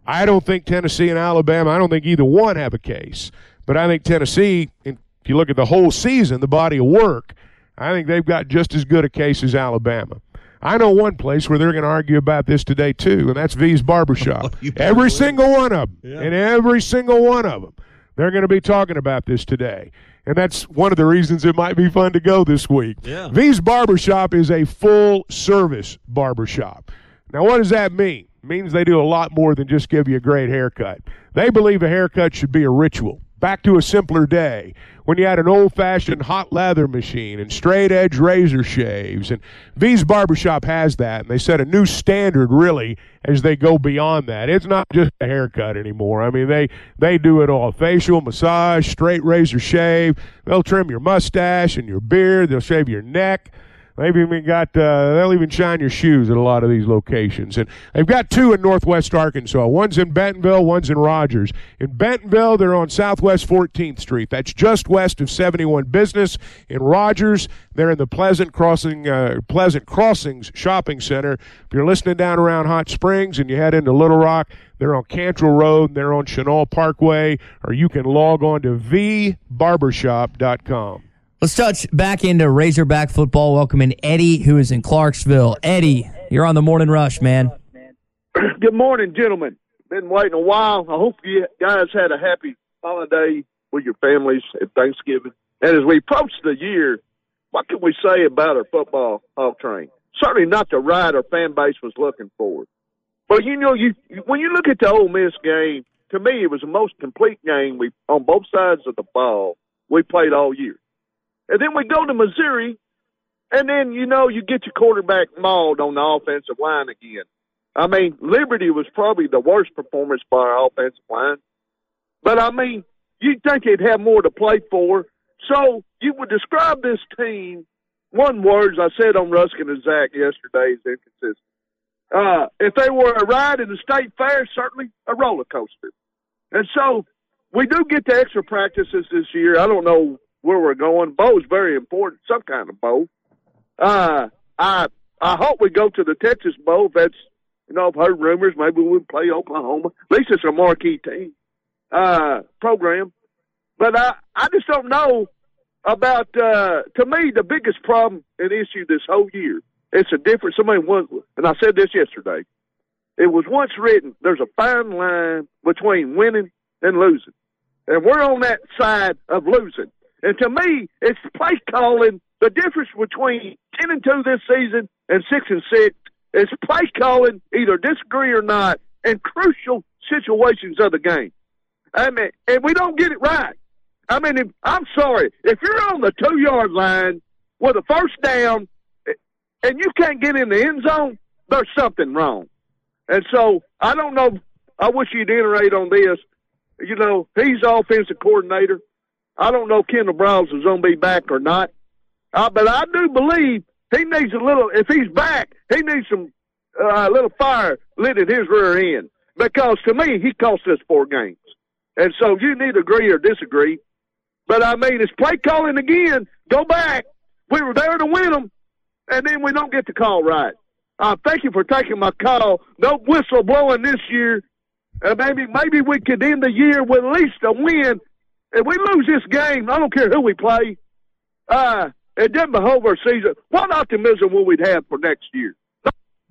I don't think Tennessee and Alabama, I don't think either one have a case. But I think Tennessee, if you look at the whole season, the body of work, I think they've got just as good a case as Alabama. I know one place where they're going to argue about this today too, and that's V's Barbershop. (laughs) Oh, every single one of them, and every single one of them, they're going to be talking about this today. And that's one of the reasons it might be fun to go this week. Yeah. V's Barbershop is a full service barbershop. Now, what does that mean? It means they do a lot more than just give you a great haircut. They believe a haircut should be a ritual. Back to a simpler day when you had an old fashioned hot leather machine and straight edge razor shaves. And V's Barbershop has that, and they set a new standard really as they go beyond that. It's not just a haircut anymore. I mean, they, they do it all facial, massage, straight razor shave. They'll trim your mustache and your beard, they'll shave your neck. They've even got uh, they'll even shine your shoes at a lot of these locations, and they've got two in Northwest Arkansas. One's in Bentonville, one's in Rogers. In Bentonville, they're on Southwest 14th Street. That's just west of 71 Business. In Rogers, they're in the Pleasant Crossing uh, Pleasant Crossings Shopping Center. If you're listening down around Hot Springs and you head into Little Rock, they're on Cantrell Road. They're on Chenal Parkway, or you can log on to vbarbershop.com. Let's touch back into Razorback football. Welcoming Eddie, who is in Clarksville. Eddie, you're on the morning rush, man. (clears throat) Good morning, gentlemen. Been waiting a while. I hope you guys had a happy holiday with your families at Thanksgiving. And as we approach the year, what can we say about our football hall train? Certainly not the ride our fan base was looking for. But you know, you when you look at the Ole Miss game, to me, it was the most complete game we on both sides of the ball we played all year. And then we go to Missouri, and then, you know, you get your quarterback mauled on the offensive line again. I mean, Liberty was probably the worst performance by our offensive line. But, I mean, you'd think they'd have more to play for. So you would describe this team, one words I said on Ruskin and Zach yesterday is inconsistent. Uh, if they were a ride in the state fair, certainly a roller coaster. And so we do get the extra practices this year. I don't know where we're going. Bow's very important, some kind of bow. Uh, I I hope we go to the Texas Bowl. That's you know I've heard rumors maybe we'll play Oklahoma. At least it's a marquee team uh, program. But I I just don't know about. Uh, to me, the biggest problem and issue this whole year. It's a different. Somebody once, and I said this yesterday. It was once written. There's a fine line between winning and losing, and we're on that side of losing. And to me, it's play calling. The difference between ten and two this season and six and six is play calling, either disagree or not, in crucial situations of the game. I mean, and we don't get it right. I mean, if, I'm sorry if you're on the two yard line with a first down and you can't get in the end zone, there's something wrong. And so I don't know. I wish you'd iterate on this. You know, he's offensive coordinator. I don't know Kendall Briles is going to be back or not, uh, but I do believe he needs a little. If he's back, he needs some uh, little fire lit at his rear end because to me he cost us four games, and so you need to agree or disagree. But I mean, it's play calling again. Go back. We were there to win them, and then we don't get the call right. Uh, thank you for taking my call. No whistle blowing this year. Uh, maybe maybe we could end the year with at least a win if we lose this game, I don't care who we play. Uh, it doesn't behove our season. What optimism will we have for next year?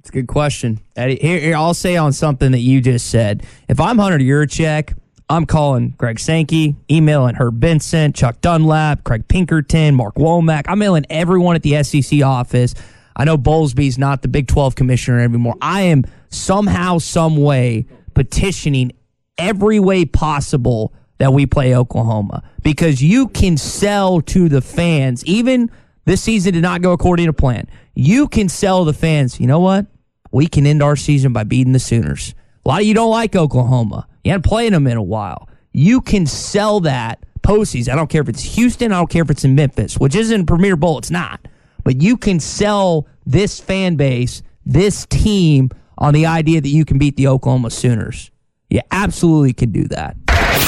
It's a good question, Eddie. Here, I'll say on something that you just said. If I'm Hunter Yurachek, I'm calling Greg Sankey, emailing Herb Vincent, Chuck Dunlap, Craig Pinkerton, Mark Womack. I'm mailing everyone at the SEC office. I know Bowlesby's not the Big 12 commissioner anymore. I am somehow, some way petitioning every way possible that we play Oklahoma because you can sell to the fans. Even this season did not go according to plan. You can sell the fans, you know what? We can end our season by beating the Sooners. A lot of you don't like Oklahoma. You haven't played them in a while. You can sell that postseason. I don't care if it's Houston. I don't care if it's in Memphis, which isn't Premier Bowl. It's not. But you can sell this fan base, this team, on the idea that you can beat the Oklahoma Sooners. You absolutely can do that.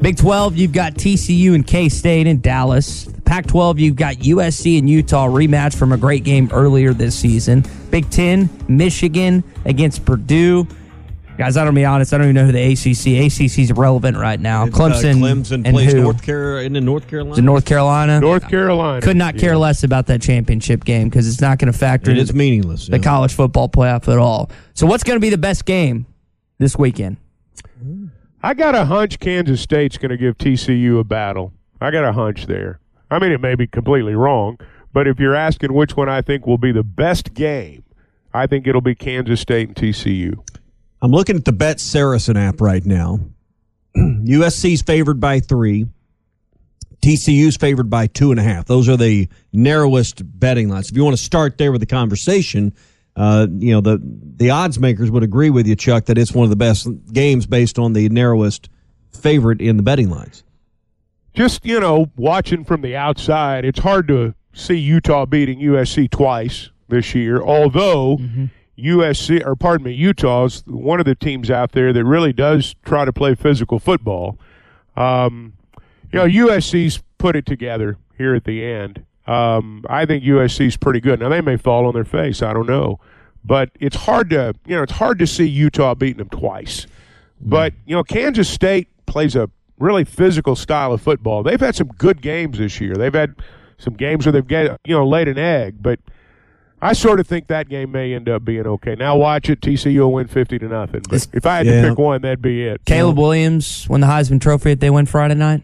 Big 12, you've got TCU and K State in Dallas. Pac 12, you've got USC and Utah rematch from a great game earlier this season. Big 10, Michigan against Purdue. Guys, I don't be honest. I don't even know who the ACC. ACC is relevant right now. Uh, Clemson, Clemson and plays who? North Carolina. In North Carolina. Is it North Carolina? North Carolina. Could not care less about that championship game because it's not going to factor It into is meaningless. the college football playoff at all. So, what's going to be the best game this weekend? I got a hunch Kansas State's going to give TCU a battle. I got a hunch there. I mean, it may be completely wrong, but if you're asking which one I think will be the best game, I think it'll be Kansas State and TCU. I'm looking at the Bet Saracen app right now. (clears throat) USC's favored by three. TCU's favored by two and a half. Those are the narrowest betting lines. If you want to start there with the conversation, uh, you know the the odds makers would agree with you, Chuck, that it's one of the best games based on the narrowest favorite in the betting lines. Just, you know, watching from the outside, it's hard to see Utah beating USC twice this year, although USC, or pardon me, Utah's one of the teams out there that really does try to play physical football. Um, you know, USC's put it together here at the end. Um, I think USC is pretty good. Now they may fall on their face. I don't know, but it's hard to you know it's hard to see Utah beating them twice. But you know, Kansas State plays a really physical style of football. They've had some good games this year. They've had some games where they've get you know laid an egg, but I sort of think that game may end up being okay. Now watch it. TCU will win fifty to nothing. But if I had Yeah. to pick one, that'd be it. Caleb Williams won the Heisman Trophy if they win Friday night.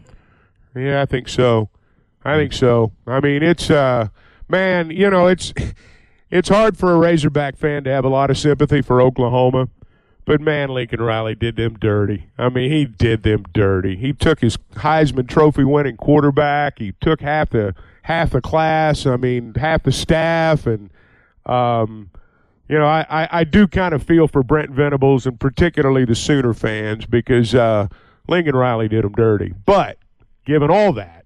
Yeah, I think so. I think so. I mean, it's uh, man, you know, it's (laughs) it's hard for a Razorback fan to have a lot of sympathy for Oklahoma, but man, Lincoln Riley did them dirty. I mean, he did them dirty. He took his Heisman Trophy winning quarterback. He took half the half the class. I mean, half the staff, and um, you know, I, I, I do kind of feel for Brent Venables and particularly the Sooner fans because uh, Lincoln Riley did them dirty. But given all that,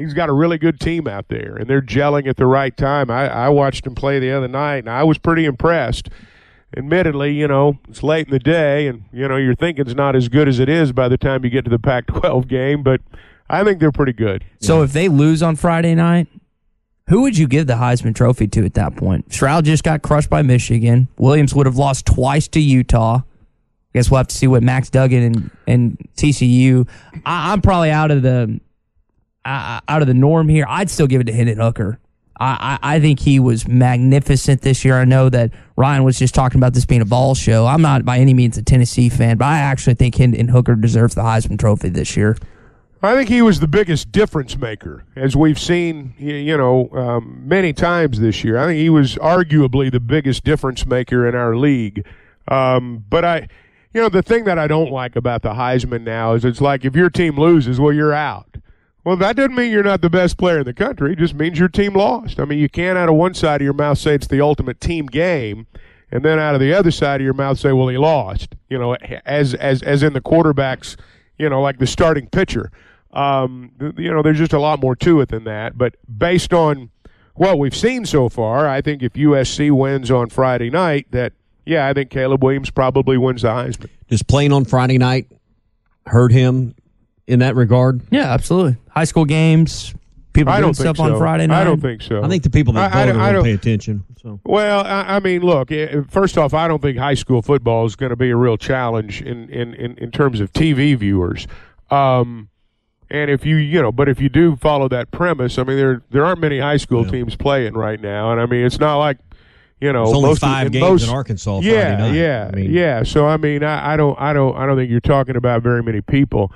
he's got a really good team out there, and they're gelling at the right time. I, I watched him play the other night, and I was pretty impressed. Admittedly, you know, it's late in the day, and, you know, your thinking's not as good as it is by the time you get to the (laughs) Pac 12 game, but I think they're pretty good. So if they lose on Friday night, who would you give the Heisman Trophy to at that point? Stroud just got crushed by Michigan. Williams would have lost twice to Utah. I guess we'll have to see what Max Duggan and, and TCU. I, I'm probably out of the out of the norm here. I'd still give it to Hendon Hooker. I, I, I think he was magnificent this year. I know that Ryan was just talking about this being a ball show. I'm not by any means a Tennessee fan, but I actually think Hendon Hooker deserves the Heisman Trophy this year. I think he was the biggest difference maker, as we've seen, you know, um, many times this year. I think he was arguably the biggest difference maker in our league. Um, but I, you know, the thing that I don't like about the Heisman now is it's like if your team loses, well, you're out. Well, that doesn't mean you're not the best player in the country. It just means your team lost. I mean, you can't out of one side of your mouth say it's the ultimate team game, and then out of the other side of your mouth say, well, he lost. You know, as as as in the quarterbacks, you know, like the starting pitcher. Um, you know, there's just a lot more to it than that. But based on what we've seen so far, I think if USC wins on Friday night, that yeah, I think Caleb Williams probably wins the Heisman. Just playing on Friday night hurt him in that regard? Yeah, absolutely. High school games, people I doing don't think stuff so. on Friday night. I don't think so. I think the people that I- I vote don't- I going to don't- pay attention. So Well, I, I mean, look. eh, First off, I don't think high school football is going to be a real challenge in in, in, in terms of TV viewers. Um, and if you you know, but if you do follow that premise, I mean, there there aren't many high school teams playing right now, and I mean, it's not like you know, There's only most of- five in games most- in Arkansas Friday Yeah, night. yeah, I mean- yeah. So I mean, I, I don't, I don't, I don't think you're talking about very many people.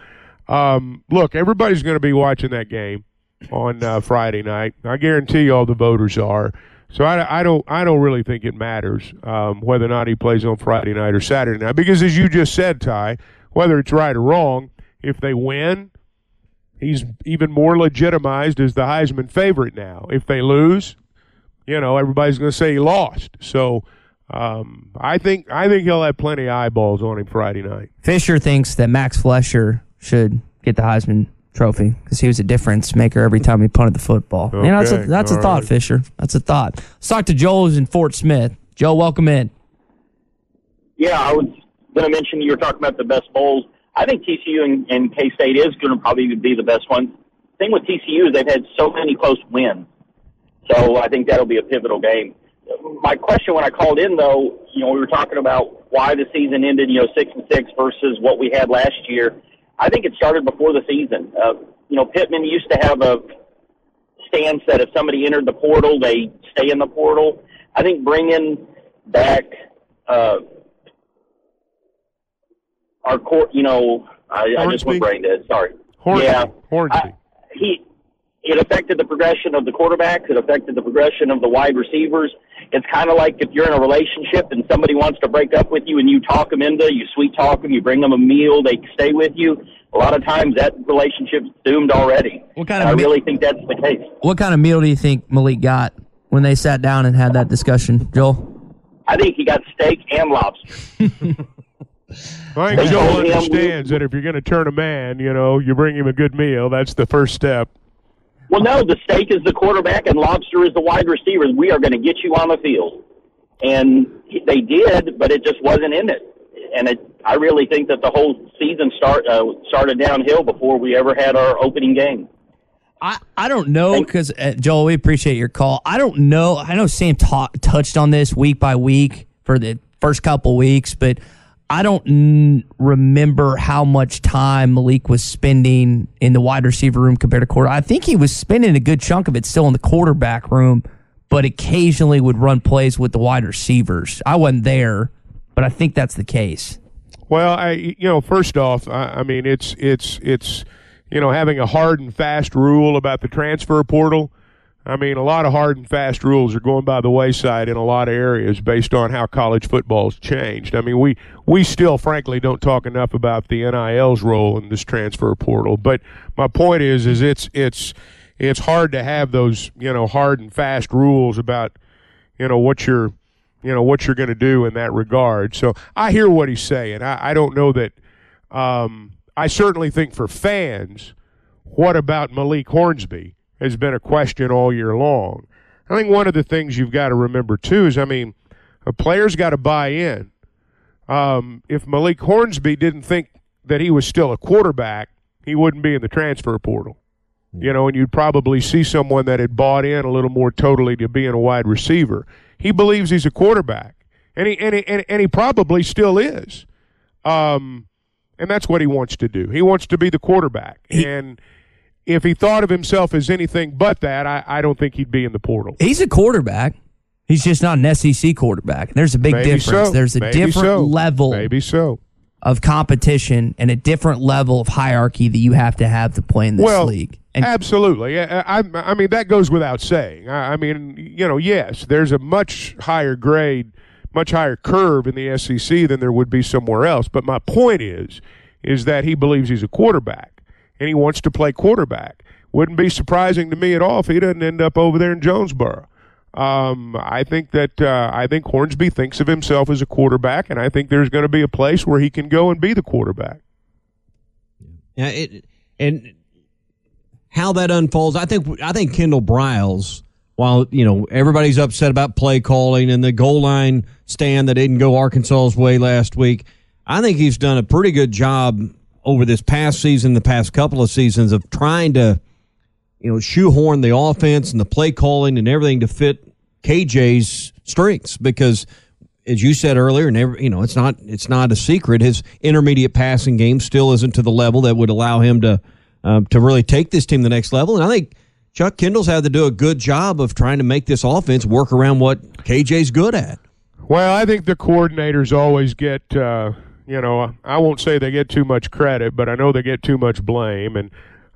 Um, look, everybody's going to be watching that game on uh, Friday night. I guarantee you, all the voters are. So I, I don't, I don't really think it matters um, whether or not he plays on Friday night or Saturday night because, as you just said, Ty, whether it's right or wrong, if they win, he's even more legitimized as the Heisman favorite now. If they lose, you know, everybody's going to say he lost. So um, I think I think he'll have plenty of eyeballs on him Friday night. Fisher thinks that Max Fletcher should get the Heisman Trophy because he was a difference maker every time he punted the football. you know, that's a, that's a thought, right. Fisher. That's a thought. Let's talk to Joel who's in Fort Smith. Joe, welcome in. Yeah, I was going to mention you were talking about the best bowls. I think TCU and, and K State is going to probably be the best one. thing with TCU is they've had so many close wins, so I think that'll be a pivotal game. My question when I called in, though, you know, we were talking about why the season ended, you know, six and six versus what we had last year. I think it started before the season. Uh, you know, Pittman used to have a stance that if somebody entered the portal, they stay in the portal. I think bringing back uh, our court, you know, I, I just went brain dead. Sorry. Hornsby. Yeah, Hornsby. I- he it affected the progression of the quarterbacks. It affected the progression of the wide receivers. It's kind of like if you're in a relationship and somebody wants to break up with you and you talk them into, you sweet talk them, you bring them a meal, they stay with you. A lot of times that relationship's doomed already. What kind And of I me- really think that's the case. What kind of meal do you think Malik got when they sat down and had that discussion, Joel? I think he got steak and lobster. (laughs) I think They Joe told understands that if you're going to turn a man, you know, you bring him a good meal. That's the first step. Well, no, the steak is the quarterback and lobster is the wide receivers. We are going to get you on the field, and they did, but it just wasn't in it. And it, I really think that the whole season start uh, started downhill before we ever had our opening game. I, I don't know because uh, Joel, we appreciate your call. I don't know. I know Sam ta- touched on this week by week for the first couple weeks, but I don't n- remember how much time Malik was spending in the wide receiver room compared to quarter. I think he was spending a good chunk of it still in the quarterback room, but occasionally would run plays with the wide receivers. I wasn't there, but I think that's the case. Well, I you know, first off, I, I mean, it's it's it's you know having a hard and fast rule about the transfer portal. I mean, a lot of hard and fast rules are going by the wayside in a lot of areas based on how college football's changed. I mean, we we still, frankly, don't talk enough about the NIL's role in this transfer portal. But my point is, is it's it's it's hard to have those you know hard and fast rules about you know what you're you know what you're going to do in that regard. So I hear what he's saying. I, I don't know that. Um, I certainly think for fans, what about Malik Hornsby has been a question all year long. I think one of the things you've got to remember too is, I mean, a player's got to buy in. Um, if Malik Hornsby didn't think that he was still a quarterback, he wouldn't be in the transfer portal. You know, and you'd probably see someone that had bought in a little more totally to being a wide receiver. He believes he's a quarterback, and he and he, and, and he probably still is. Um, and that's what he wants to do. He wants to be the quarterback. and if he thought of himself as anything but that, I, I don't think he'd be in the portal. He's a quarterback. He's just not an SEC quarterback. There's a big Maybe difference. so. There's a Maybe different so. level Maybe so. of competition and a different level of hierarchy that you have to have to play in this well, league. absolutely. I, uh, I, I mean, that goes without saying. I, I mean, you know, yes, there's a much higher grade, much higher curve in the SEC than there would be somewhere else. But my point is, is that he believes he's a quarterback and he wants to play quarterback. Wouldn't be surprising to me at all if he doesn't end up over there in Jonesboro. Um, I think that uh, I think Hornsby thinks of himself as a quarterback, and I think there's going to be a place where he can go and be the quarterback. Yeah, it, and how that unfolds, I think I think Kendall Briles while you know everybody's upset about play calling and the goal line stand that didn't go Arkansas's way last week, I think he's done a pretty good job over this past season, the past couple of seasons of trying to you know shoehorn the offense and the play calling and everything to fit KJ's strengths because as you said earlier, never you know it's not it's not a secret. His intermediate passing game still isn't to the level that would allow him to um, to really take this team to the next level. And I think Chuck Kendall's had to do a good job of trying to make this offense work around what KJ's good at. Well, I think the coordinators always get, uh, you know, I won't say they get too much credit, but I know they get too much blame. And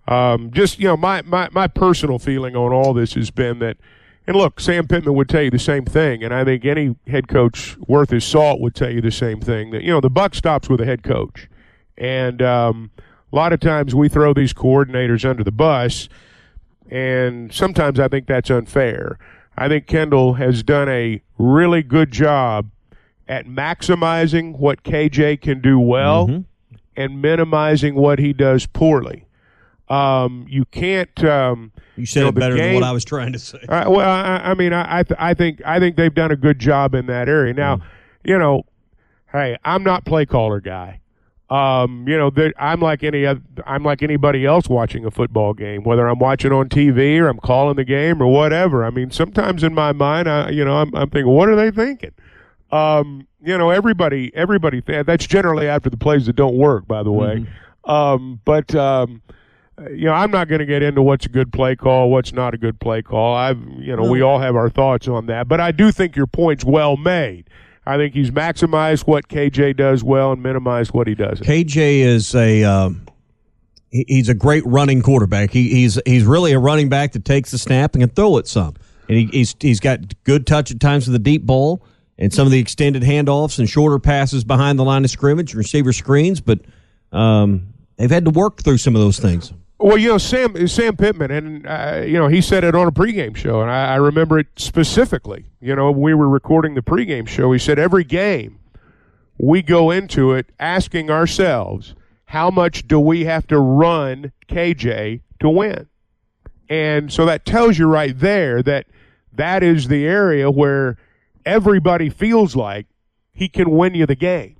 um, just, you know, my, my, my personal feeling on all this has been that, and look, Sam Pittman would tell you the same thing, and I think any head coach worth his salt would tell you the same thing that, you know, the buck stops with a head coach. And um, a lot of times we throw these coordinators under the bus, and sometimes I think that's unfair. I think Kendall has done a really good job at maximizing what KJ can do well Mm-hmm. and minimizing what he does poorly. Um, you can't. Um, You said know, it better than what I was trying to say. uh, well, I, I mean, I, I, th- I think I think they've done a good job in that area. Now, you know, hey, I'm not play caller guy. Um, you know, I'm like any oth- I'm like anybody else watching a football game, whether I'm watching on TV or I'm calling the game or whatever. I mean, sometimes in my mind, I, you know, I'm, I'm thinking, what are they thinking? Um, you know, everybody, everybody. That's generally after the plays that don't work, by the way. Um, but um, you know, I'm not going to get into what's a good play call, what's not a good play call. I've, you know, we all have our thoughts on that, but I do think your point's well made. I think he's maximized what KJ does well and minimized what he doesn't. KJ is a um, he's a great running quarterback. He, he's he's really a running back that takes the snap and can throw it some. And he, he's he's got good touch at times with the deep ball and some of the extended handoffs and shorter passes behind the line of scrimmage, receiver screens. But um, they've had to work through some of those things. Well, you know, Sam Sam Pittman, and uh, you know, he said it on a pregame show, and I, I remember it specifically. You know, we were recording the pregame show. He said every game we go into it asking ourselves, how much do we have to run KJ to win? And so that tells you right there that that is the area where everybody feels like he can win you the game.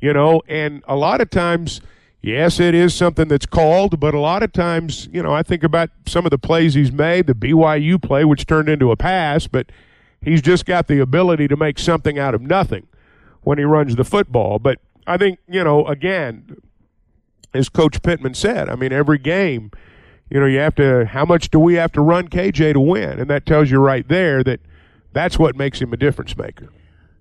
You know, and a lot of times, yes, it is something that's called, but a lot of times, you know, I think about some of the plays he's made, the BYU play, which turned into a pass, but he's just got the ability to make something out of nothing when he runs the football. But I think, you know, again, as Coach Pittman said, I mean, every game, you know, you have to, how much do we have to run KJ to win? And that tells you right there that that's what makes him a difference maker.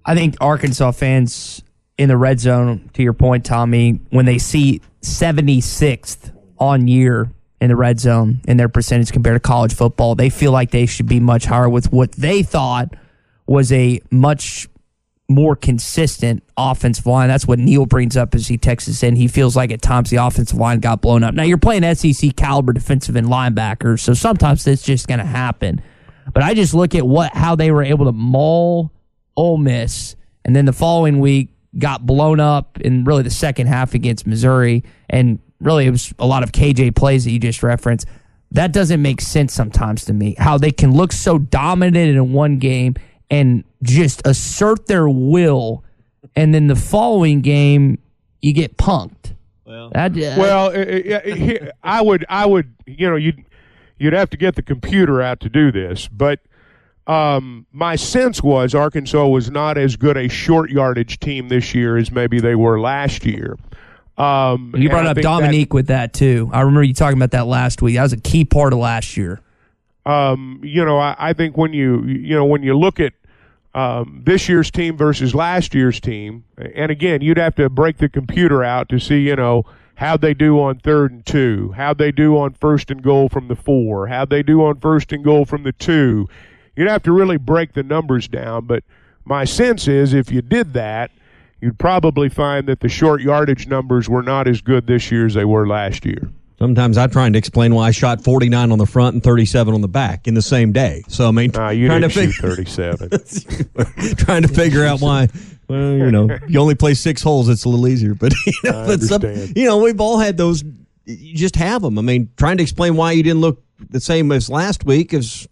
I think Arkansas fans in the red zone, to your point, Tommy, when they see 76th on year in the red zone in their percentage compared to college football, they feel like they should be much higher with what they thought was a much more consistent offensive line. That's what Neil brings up as he texts us in. He feels like at times the offensive line got blown up. Now you're playing SEC caliber defensive and linebackers, so sometimes that's just going to happen. But I just look at what how they were able to maul Ole Miss, and then the following week got blown up in really the second half against Missouri, and really it was a lot of KJ plays that you just referenced. That doesn't make sense sometimes to me. How they can look so dominant in one game and just assert their will, and then the following game you get punked. Well, well, uh, here- I would, I would, you know, you'd you'd have to get the computer out to do this, but um, my sense was Arkansas was not as good a short yardage team this year as maybe they were last year. Um, you brought up think that- Dominique with that too. I remember you talking about that last week. That was a key part of last year. um, you know, I, I think when you you know when you look at um, this year's team versus last year's team, and again, you'd have to break the computer out to see you know how they do on third and two, how they do on first and goal from the four, how they do on first and goal from the two. You'd have to really break the numbers down, but my sense is if you did that, you'd probably find that the short yardage numbers were not as good this year as they were last year. Sometimes I'm trying to explain why I shot 49 on the front and 37 on the back in the same day. So I mean, ah, you trying to figure, 37. (laughs) trying to figure out why. Well, you know, (laughs) you only play six holes. It's a little easier, but (laughs) you know, but some- you know, we've all had those. You just have them. I mean, trying to explain why you didn't look the same as last week is.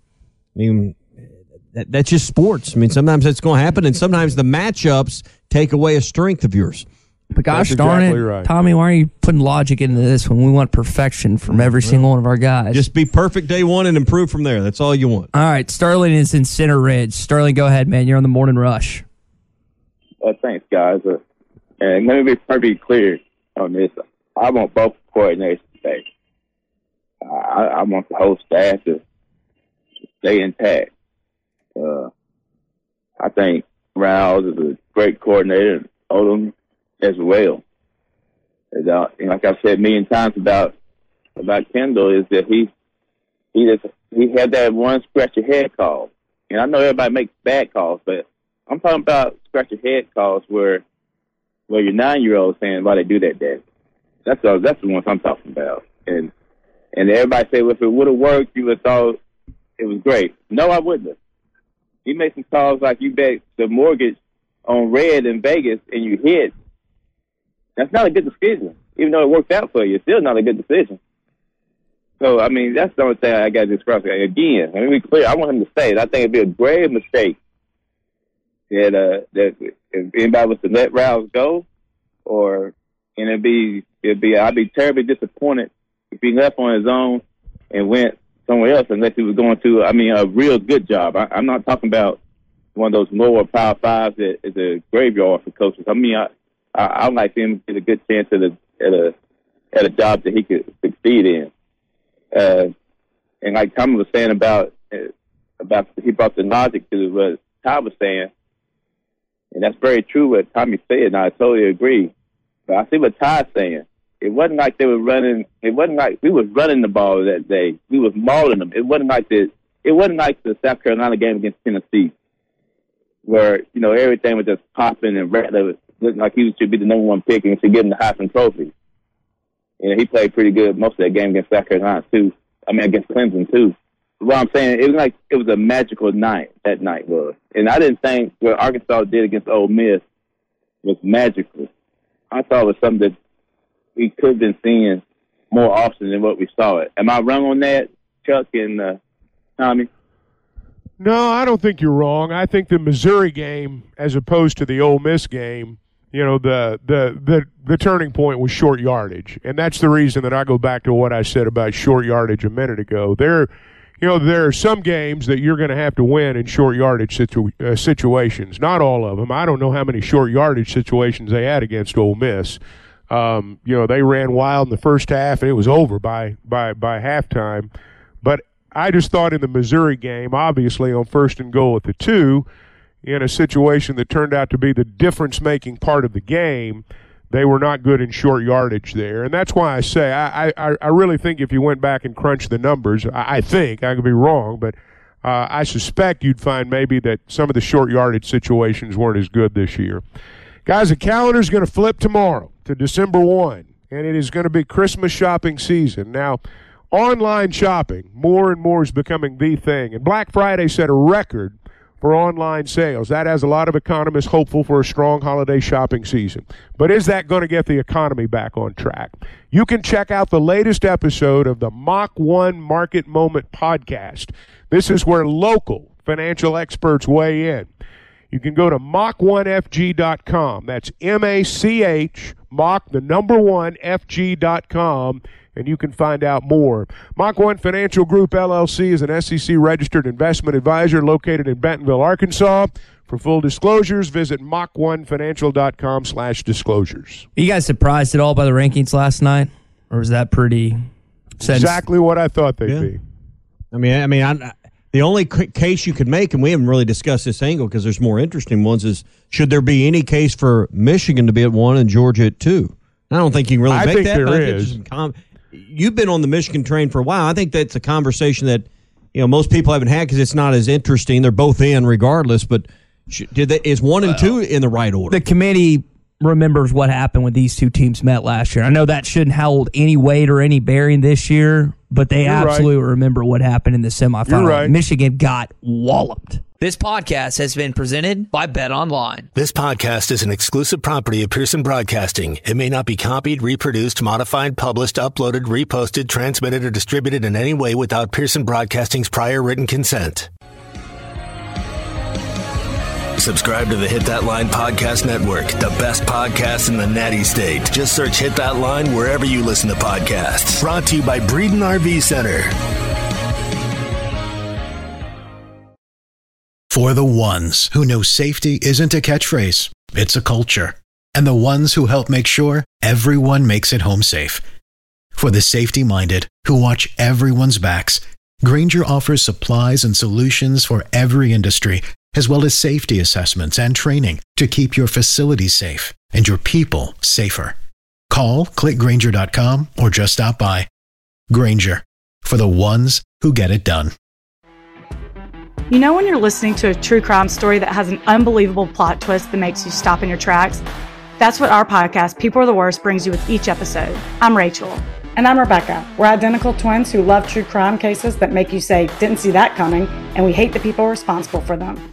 I mean, that, that's just sports. I mean, sometimes that's going to happen, and sometimes the matchups take away a strength of yours. But gosh That's darn exactly it, right. Tommy, why are you putting logic into this when we want perfection from every single one of our guys? Just be perfect day one and improve from there. That's all you want. All right, Sterling is in Center Ridge. Sterling, go ahead, man. You're on the morning rush. Uh, thanks, guys. Uh, and let me be perfectly clear on this. I want both coordinators to stay. I, I want the whole staff to stay intact. Uh, I think Rouse is a great coordinator, and Odom as well. And, uh, and like I've said a million times about about Kendall is that he he just he had that one scratch head call. And I know everybody makes bad calls, but I'm talking about scratch your head calls where where your nine year old is saying why they do that dad. That's the that's the ones I'm talking about. And and everybody say, well, if it would have worked, you would have thought it was great. No, I wouldn't have. He made some calls like you bet the mortgage on red in Vegas and you hit. That's not a good decision. Even though it worked out for you, it's still not a good decision. So, I mean, that's the only thing I got to discuss. Again, let me be clear. I want him to stay. I think it'd be a grave mistake that uh, that if anybody was to let Rouse go, or and it'd be it'd be I'd be terribly disappointed if he left on his own and went somewhere else unless he was going to I mean a real good job. I, I'm not talking about one of those lower power fives that is a graveyard for coaches. I mean I I I'd like him to get a good chance at a at a at a job that he could succeed in. Uh, and like Tommy was saying about uh, about he brought the logic to what Tom was saying, and that's very true what Tommy said, and I totally agree. But I see what Todd's saying. It wasn't like they were running. It wasn't like we was running the ball that day. We was mauling them. It wasn't like the. It wasn't like the South Carolina game against Tennessee, where you know everything was just popping and rattling. Looking like he should be the number one pick and should get him the Heisman Trophy. And he played pretty good most of that game against South Carolina too. I mean against Clemson too. What I'm saying, it was like it was a magical night. That night was, and I didn't think what Arkansas did against Ole Miss was magical. I thought it was something that we could have been seeing more often than what we saw it. Am I wrong on that, Chuck and uh, Tommy? No, I don't think you're wrong. I think the Missouri game, as opposed to the Ole Miss game, you know, the the the the turning point was short yardage, and that's the reason that I go back to what I said about short yardage a minute ago. There, you know, there are some games that you're going to have to win in short yardage situ- uh, situations. Not all of them. I don't know how many short yardage situations they had against Ole Miss. Um, you know, they ran wild in the first half, and it was over by by by halftime. But I just thought in the Missouri game, obviously on first and goal at the two, in a situation that turned out to be the difference making part of the game, they were not good in short yardage there. And that's why I say I, I, I really think if you went back and crunched the numbers, I, I think, I could be wrong, but uh, I suspect you'd find maybe that some of the short yardage situations weren't as good this year. Guys, the calendar's going to flip tomorrow to December 1, and it is going to be Christmas shopping season. Now, online shopping more and more is becoming the thing, and Black Friday set a record for online sales. That has a lot of economists hopeful for a strong holiday shopping season. But is that going to get the economy back on track? You can check out the latest episode of the Mach 1 Market Moment podcast. This is where local financial experts weigh in. You can go to mach1fg.com. That's M A C H, Mach, the number one, FG.com, and you can find out more. Mach 1 Financial Group LLC is an SEC registered investment advisor located in Bentonville, Arkansas. For full disclosures, visit mach1financial.com slash disclosures. Are you guys surprised at all by the rankings last night? Or was that pretty sense? Exactly what I thought they'd be. I mean, I mean, I, the only c- case you could make, and we haven't really discussed this angle because there's more interesting ones, is should there be any case for Michigan to be at one and Georgia at two? I don't think you can really I make think that. there but I think is. com- You've been on the Michigan train for a while. I think that's a conversation that you know most people haven't had because it's not as interesting. They're both in regardless, but sh- did they, is one and two in the right order? The committee remembers what happened when these two teams met last year. I know that shouldn't hold any weight or any bearing this year, but they You're right. absolutely remember what happened in the semifinal. You're right. Michigan got walloped. This podcast has been presented by Bet Online. This podcast is an exclusive property of Pearson Broadcasting. It may not be copied, reproduced, modified, published, uploaded, reposted, transmitted, or distributed in any way without Pearson Broadcasting's prior written consent. Subscribe to the Hit That Line Podcast Network, the best podcast in the natty state. Just search Hit That Line wherever you listen to podcasts. Brought to you by Breeden RV Center. For the ones who know safety isn't a catchphrase, it's a culture. And the ones who help make sure everyone makes it home safe. For the safety minded who watch everyone's backs, Grainger offers supplies and solutions for every industry, as well as safety assessments and training to keep your facilities safe and your people safer. Call clickgrainger.com or just stop by. Grainger for the ones who get it done. You know, when you're listening to a true crime story that has an unbelievable plot twist that makes you stop in your tracks? That's what our podcast, People Are the Worst, brings you with each episode. I'm Rachel. And I'm Rebecca. We're identical twins who love true crime cases that make you say, didn't see that coming, and we hate the people responsible for them.